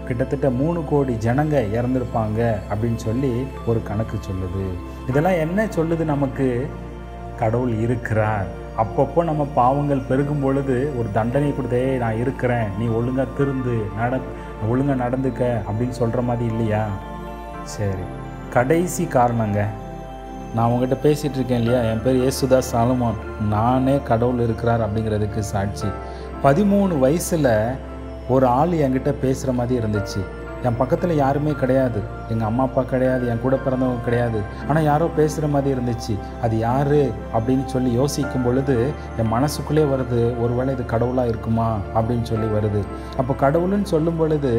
கிட்டத்தட்ட மூணு கோடி ஜனங்க இறந்துருப்பாங்க அப்படின்னு சொல்லி ஒரு கணக்கு சொல்லுது. இதெல்லாம் என்ன சொல்லுது நமக்கு? கடவுள் இருக்கிறார். அப்பப்போ நம்ம பாவங்கள் பெருகும் பொழுது ஒரு தண்டனை கொடுத்தே நான் இருக்கிறேன். நீ ஒழுங்காக திருந்து நட ஒழுங்காக நடந்துக்க அப்படின்னு சொல்கிற மாதிரி இல்லையா? சரி. கடைசி காரணங்க. நான் உங்ககிட்ட பேசிகிட்டு இருக்கேன் இல்லையா? என் பேர் ஏசுதாஸ் சாலமான். நானே கடவுள் இருக்கிறார் அப்படிங்கிறதுக்கு சாட்சி. பதிமூணு வயசில் ஒரு ஆள் என்கிட்ட பேசுகிற மாதிரி இருந்துச்சு. என் பக்கத்தில் யாருமே கிடையாது. எங்கள் அம்மா அப்பா கிடையாது என் கூட பிறந்தவங்க கிடையாது. ஆனால் யாரோ பேசுகிற மாதிரி இருந்துச்சு. அது யார்? அப்படின்னு சொல்லி யோசிக்கும் பொழுது என் மனசுக்குள்ளே வருது ஒருவேளை இது கடவுளாக இருக்குமா? அப்படின்னு சொல்லி வருது. அப்போ கடவுள்னு சொல்லும் பொழுது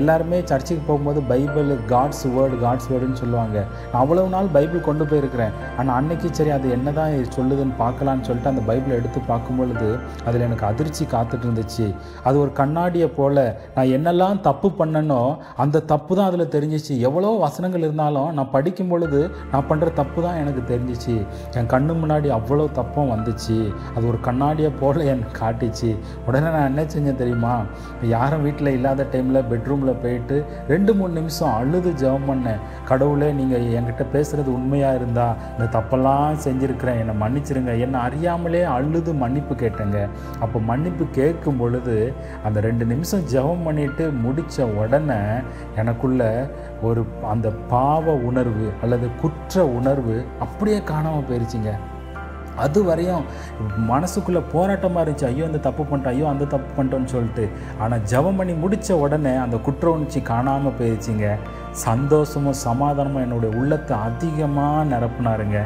எல்லாருமே சர்ச்சுக்கு போகும்போது பைபிள் காட்ஸ் வேர்டு காட்ஸ் வேர்டுன்னு சொல்லுவாங்க. நான் அவ்வளவு நாள் பைபிள் கொண்டு போயிருக்கிறேன். ஆனால் அன்னைக்கு சரி அது என்னதான் தான் சொல்லுதுன்னு பார்க்கலான்னு சொல்லிட்டு அந்த பைபிளை எடுத்து பார்க்கும் பொழுது அதில் எனக்கு அதிர்ச்சி காத்துட்டு இருந்துச்சு. அது ஒரு கண்ணாடியை போல நான் என்னெல்லாம் தப்பு பண்ணனோ அந்த தப்பு தான் அதில் தெரிஞ்சிச்சு. எவ்வளோ எவ்வளோ வசனங்கள் இருந்தாலும் நான் படிக்கும் பொழுது நான் பண்ணுற தப்பு தான் எனக்கு தெரிஞ்சிச்சு. என் கண்ணு முன்னாடி அவ்வளோ தப்பும் வந்துச்சு. அது ஒரு கண்ணாடியை போல எனக்கு காட்டிச்சு. உடனே நான் என்ன செஞ்சேன் தெரியுமா? யாரும் வீட்டில் இல்லாத டைமில் பெட்ரூமில் போயிட்டு ரெண்டு மூணு நிமிஷம் அழுது ஜெபம் பண்ணேன். கடவுளே நீங்கள் என்கிட்ட பேசுகிறது உண்மையாக இருந்தால் இந்த தப்பெல்லாம் செஞ்சுருக்கிறேன். என்னை மன்னிச்சிருங்க. என்னை அறியாமலே அழுது மன்னிப்பு கேட்டேங்க. அப்போ மன்னிப்பு கேட்கும் பொழுது அந்த ரெண்டு நிமிஷம் ஜெபம் பண்ணிட்டு முடித்த உடனே எனக்குள்ள ஒரு அந்த பாவ உணர்வு அல்லது குற்ற உணர்வு அப்படியே காணாமல் போயிருச்சுங்க. அது வரையும் மனசுக்குள்ளே போராட்டமாக இருந்துச்சு. ஐயோ இந்த தப்பு பண்ணிட்டேன் ஐயோ அந்த தப்பு பண்ணிட்டோன்னு சொல்லிட்டு. ஆனால் ஜெபம் பண்ணி முடித்த உடனே அந்த குற்ற உணர்ச்சி காணாமல் போயிடுச்சுங்க சந்தோஷமும் சமாதானமும் என்னுடைய உள்ளத்தை அதிகமாக நிரப்புனாருங்க.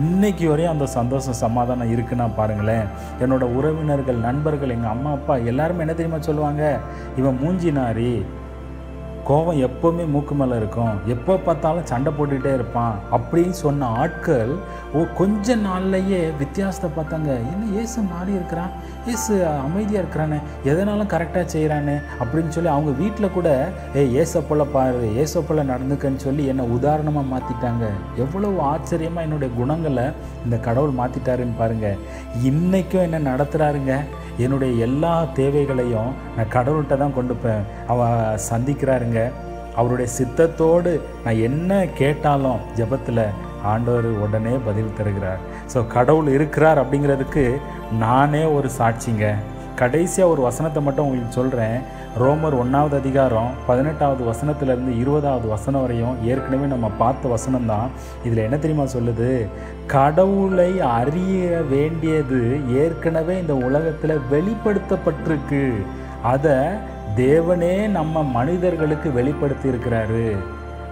இன்னைக்கு வரையும் அந்த சந்தோஷம் சமாதானம் இருக்குன்னா பாருங்களேன். என்னோட உறவினர்கள் நண்பர்கள் எங்கள் அம்மா அப்பா எல்லாருமே என்ன தெரியுமா சொல்லுவாங்க? இவன் மூஞ்சி நாரி கோபம் எப்போவுமே மூக்கு மேலே இருக்கும். எப்போ பார்த்தாலும் சண்டை போட்டுக்கிட்டே இருப்பான். அப்படின்னு சொன்ன ஆட்கள் ஓ கொஞ்ச நாள்லையே வித்தியாசத்தை பார்த்தாங்க. என்ன ஏசு மாறி இருக்கிறான்? ஏசு அமைதியாக இருக்கிறானே? எதனாலும் கரெக்டாக செய்கிறானே அப்படின்னு சொல்லி அவங்க வீட்டில் கூட ஏ ஏசப்போல பாரு ஏசப்போல நடந்துக்கன்னு சொல்லி என்னை உதாரணமாக மாற்றிட்டாங்க எவ்வளவு ஆச்சரியமாக என்னுடைய குணங்களை இந்த கடவுள் மாற்றிட்டாருன்னு பாருங்கள் இன்றைக்கும் என்ன நடத்துகிறாருங்க என்னுடைய எல்லா தேவைகளையும் நான் கடவுள்கிட்ட தான் கொண்டு போய் அவ சந்திக்கிறாருங்க. அவருடைய சித்தத்தோடு நான் என்ன கேட்டாலும் ஜெபத்தில் ஆண்டவர் உடனே பதில் தருகிறார். ஸோ கடவுள் இருக்கிறார் அப்படிங்கிறதுக்கு நானே ஒரு சாட்சிங்க. கடைசியாக ஒரு வசனத்தை மட்டும் உங்களுக்கு சொல்கிறேன் ரோமர் ஒன்றாவது அதிகாரம் பதினெட்டாவது வசனத்துலேருந்து இருபதாவது வசனம் வரையும் ஏற்கனவே நம்ம பார்த்த வசனம் தான் இதில் என்ன தெரியுமா சொல்லுது? கடவுளை அறிய வேண்டியது ஏற்கனவே இந்த உலகத்தில் வெளிப்படுத்தப்பட்டிருக்கு. அதை தேவனே நம்ம மனிதர்களுக்கு வெளிப்படுத்தி இருக்கிறாரு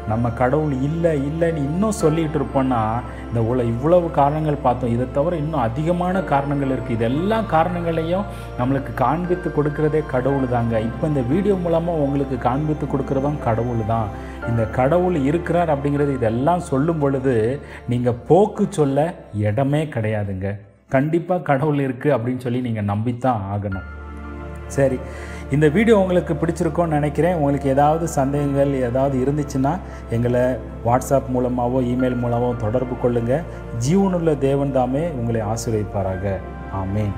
நம்ம கடவுள் இல்லை இல்லைன்னு இன்னும் சொல்லிகிட்டு இருப்போம்னா இந்த உல இவ்வளவு காரணங்கள் பார்த்தோம். இதை தவிர இன்னும் அதிகமான காரணங்கள் இருக்குது இது எல்லா காரணங்களையும் நம்மளுக்கு காண்பித்து கொடுக்கறதே கடவுள் தாங்க இப்போ இந்த வீடியோ மூலமாக உங்களுக்கு காண்பித்து கொடுக்குறதும் கடவுள் தான் இந்த கடவுள் இருக்கிறார் அப்படிங்கிறது இதெல்லாம் சொல்லும் பொழுது நீங்கள் போக்கு சொல்ல இடமே கிடையாதுங்க. கண்டிப்பாக கடவுள் இருக்குது அப்படின்னு சொல்லி நீங்கள் நம்பித்தான் ஆகணும். சரி. இந்த வீடியோ உங்களுக்கு பிடிச்சிருக்கோன்னு நினைக்கிறேன். உங்களுக்கு ஏதாவது சந்தேகங்கள் ஏதாவது இருந்துச்சுன்னா எங்களை வாட்ஸ்அப் மூலமாகவோ இமெயில் மூலமாகவோ தொடர்பு கொள்ளுங்கள் ஜீவனுள்ள தேவன் தாமே உங்களை ஆசீர்வதிப்பாராக. ஆமேன்.